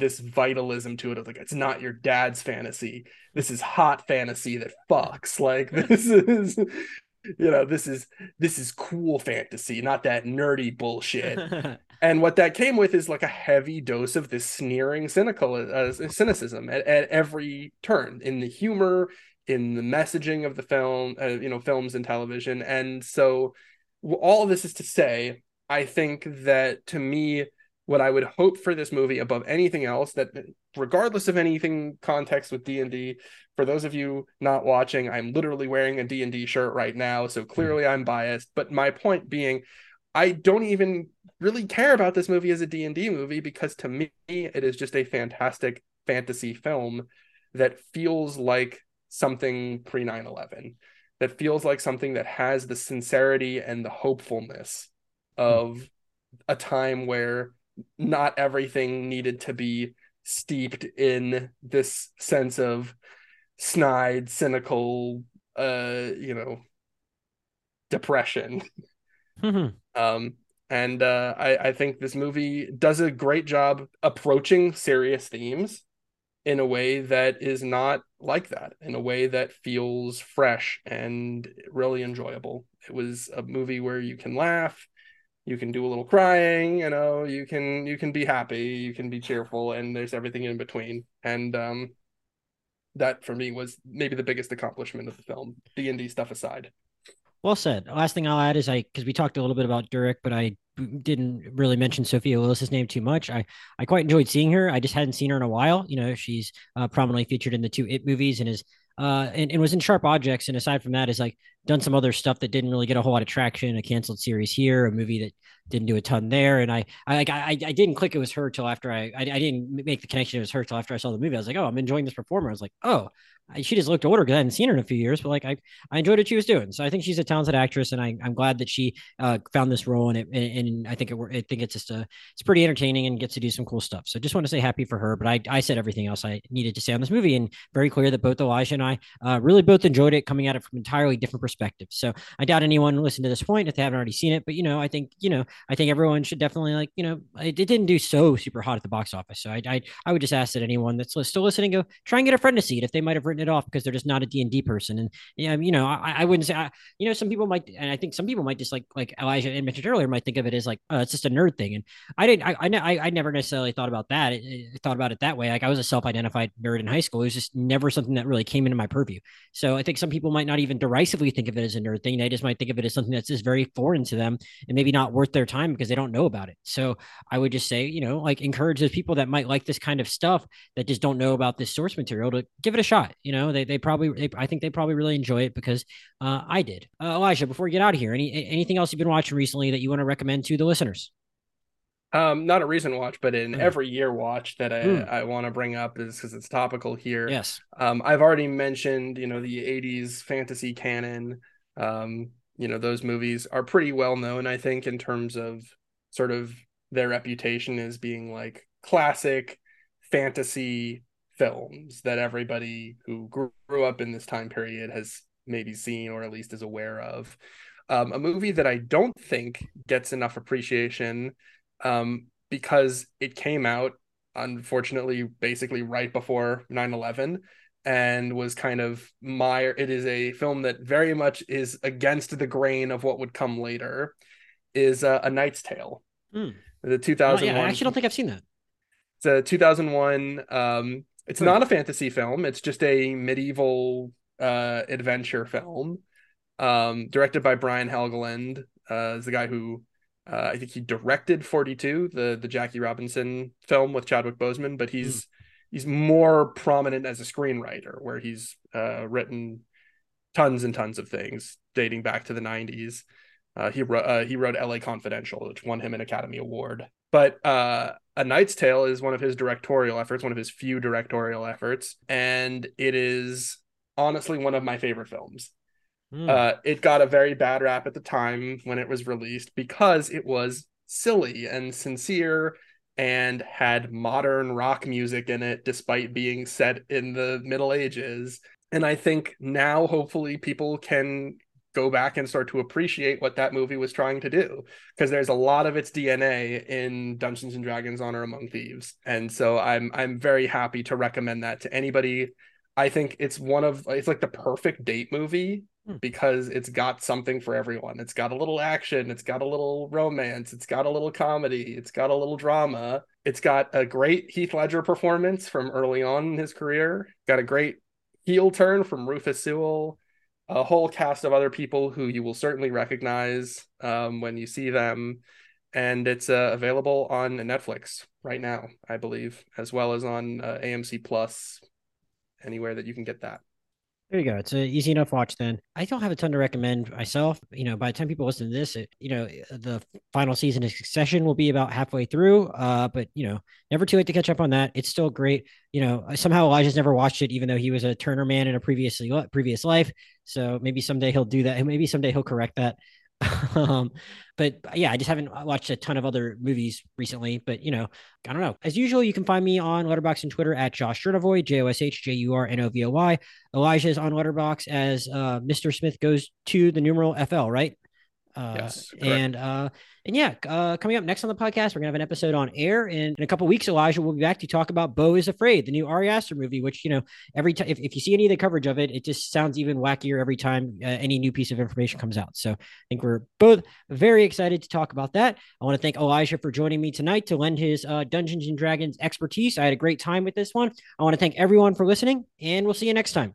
this vitalism to it of like it's not your dad's fantasy. This is hot fantasy that fucks. Like this is you know this is this is cool fantasy not that nerdy bullshit (laughs) and what that came with is like a heavy dose of this sneering cynical uh, cynicism at, at every turn in the humor in the messaging of the film uh, you know films and television and so all this is to say i think that to me what i would hope for this movie above anything else that regardless of anything context with d&d for those of you not watching i'm literally wearing a d&d shirt right now so clearly i'm biased but my point being i don't even really care about this movie as a d&d movie because to me it is just a fantastic fantasy film that feels like something pre 9-11 that feels like something that has the sincerity and the hopefulness of mm. a time where not everything needed to be steeped in this sense of snide, cynical, uh, you know, depression. Mm-hmm. Um, and uh, I, I think this movie does a great job approaching serious themes in a way that is not like that, in a way that feels fresh and really enjoyable. It was a movie where you can laugh, you can do a little crying, you know, you can you can be happy, you can be cheerful, and there's everything in between. And um, that for me was maybe the biggest accomplishment of the film, D and D stuff aside. Well said. Last thing I'll add is I because we talked a little bit about Doric, but I didn't really mention Sophia Lillis's name too much. I I quite enjoyed seeing her. I just hadn't seen her in a while. You know, she's uh, prominently featured in the two It movies and is uh and, and was in Sharp Objects. And aside from that, is like done some other stuff that didn't really get a whole lot of traction. A canceled series here, a movie that didn't do a ton there. And I I I, I didn't click it was her till after I, I I didn't make the connection it was her till after I saw the movie. I was like, oh, I'm enjoying this performer. I was like, oh, she just looked older because I hadn't seen her in a few years, but like I, I enjoyed what she was doing. So I think she's a talented actress, and I, I'm glad that she uh, found this role, and it, and, and I think it, I think it's just a, it's pretty entertaining and gets to do some cool stuff. So just want to say happy for her. But I, I said everything else I needed to say on this movie, and very clear that both Elijah and I uh, really both enjoyed it, coming at it from entirely different perspectives. So I doubt anyone listened to this point if they haven't already seen it. But you know, I think you know, I think everyone should definitely like you know, it, it didn't do so super hot at the box office. So I, I, I would just ask that anyone that's still listening go try and get a friend to see it if they might have written it off because they're just not a D&D person. And yeah, you know, I, I wouldn't say, I, you know, some people might, and I think some people might just like, like Elijah mentioned earlier, might think of it as like, uh, it's just a nerd thing. And I didn't, I, I, I never necessarily thought about that. I, thought about it that way. Like I was a self-identified nerd in high school. It was just never something that really came into my purview. So I think some people might not even derisively think of it as a nerd thing. They just might think of it as something that's just very foreign to them and maybe not worth their time because they don't know about it. So I would just say, you know, like encourage those people that might like this kind of stuff that just don't know about this source material to give it a shot. You know, they, they probably, they, I think they probably probably really enjoy it because uh, I did. Uh, Elijah, before we get out of here, any anything else you've been watching recently that you want to recommend to the listeners? Um, not a recent watch, but an mm. every year watch that I, mm. I want to bring up is because it's topical here. Yes. Um, I've already mentioned, you know, the '80s fantasy canon. Um, you know, those movies are pretty well known, I think, in terms of sort of their reputation as being like classic fantasy films that everybody who grew up in this time period has maybe seen or at least is aware of. Um, a movie that I don't think gets enough appreciation um, because it came out, unfortunately, basically right before 9 11 and was kind of my. It is a film that very much is against the grain of what would come later, is uh, A Knight's Tale. Mm. The 2001. Oh, yeah, I actually don't think I've seen that. It's a 2001 um, it's hmm. not a fantasy film. It's just a medieval uh, adventure film, um, directed by Brian Helgeland, uh, is the guy who Uh, I think he directed 42, the the Jackie Robinson film with Chadwick Boseman, but he's mm. he's more prominent as a screenwriter, where he's uh, written tons and tons of things dating back to the 90s. Uh, he wrote uh, he wrote L.A. Confidential, which won him an Academy Award. But uh, A Knight's Tale is one of his directorial efforts, one of his few directorial efforts, and it is honestly one of my favorite films. Mm. Uh, it got a very bad rap at the time when it was released because it was silly and sincere and had modern rock music in it, despite being set in the Middle Ages. And I think now, hopefully, people can go back and start to appreciate what that movie was trying to do because there's a lot of its DNA in Dungeons and Dragons Honor Among Thieves. And so I'm I'm very happy to recommend that to anybody. I think it's one of it's like the perfect date movie hmm. because it's got something for everyone. It's got a little action, it's got a little romance, it's got a little comedy, it's got a little drama. It's got a great Heath Ledger performance from early on in his career. Got a great heel turn from Rufus Sewell a whole cast of other people who you will certainly recognize um, when you see them. And it's uh, available on Netflix right now, I believe, as well as on uh, AMC Plus, anywhere that you can get that. There you go. It's an easy enough watch then. I don't have a ton to recommend myself. You know, by the time people listen to this, it, you know, eh, the final season of Succession will be about halfway through. Uh, but you know, never too late to catch up on that. It's still great. You know, somehow Elijah's never watched it, even though he was a Turner man in a previously uh, previous life. So maybe someday he'll do that. Maybe someday he'll correct that. (laughs) um, but yeah, I just haven't watched a ton of other movies recently. But you know, I don't know. As usual, you can find me on Letterboxd and Twitter at Josh Jurnovoy, J O S H J U R N O V O Y. Elijah is on Letterboxd as uh, Mr. Smith goes to the numeral FL, right? Uh, yes, and uh, and yeah, uh, coming up next on the podcast, we're gonna have an episode on air. And in a couple weeks, Elijah will be back to talk about "Beau is Afraid, the new Ari Aster movie. Which you know, every time if, if you see any of the coverage of it, it just sounds even wackier every time uh, any new piece of information comes out. So I think we're both very excited to talk about that. I want to thank Elijah for joining me tonight to lend his uh, Dungeons and Dragons expertise. I had a great time with this one. I want to thank everyone for listening, and we'll see you next time.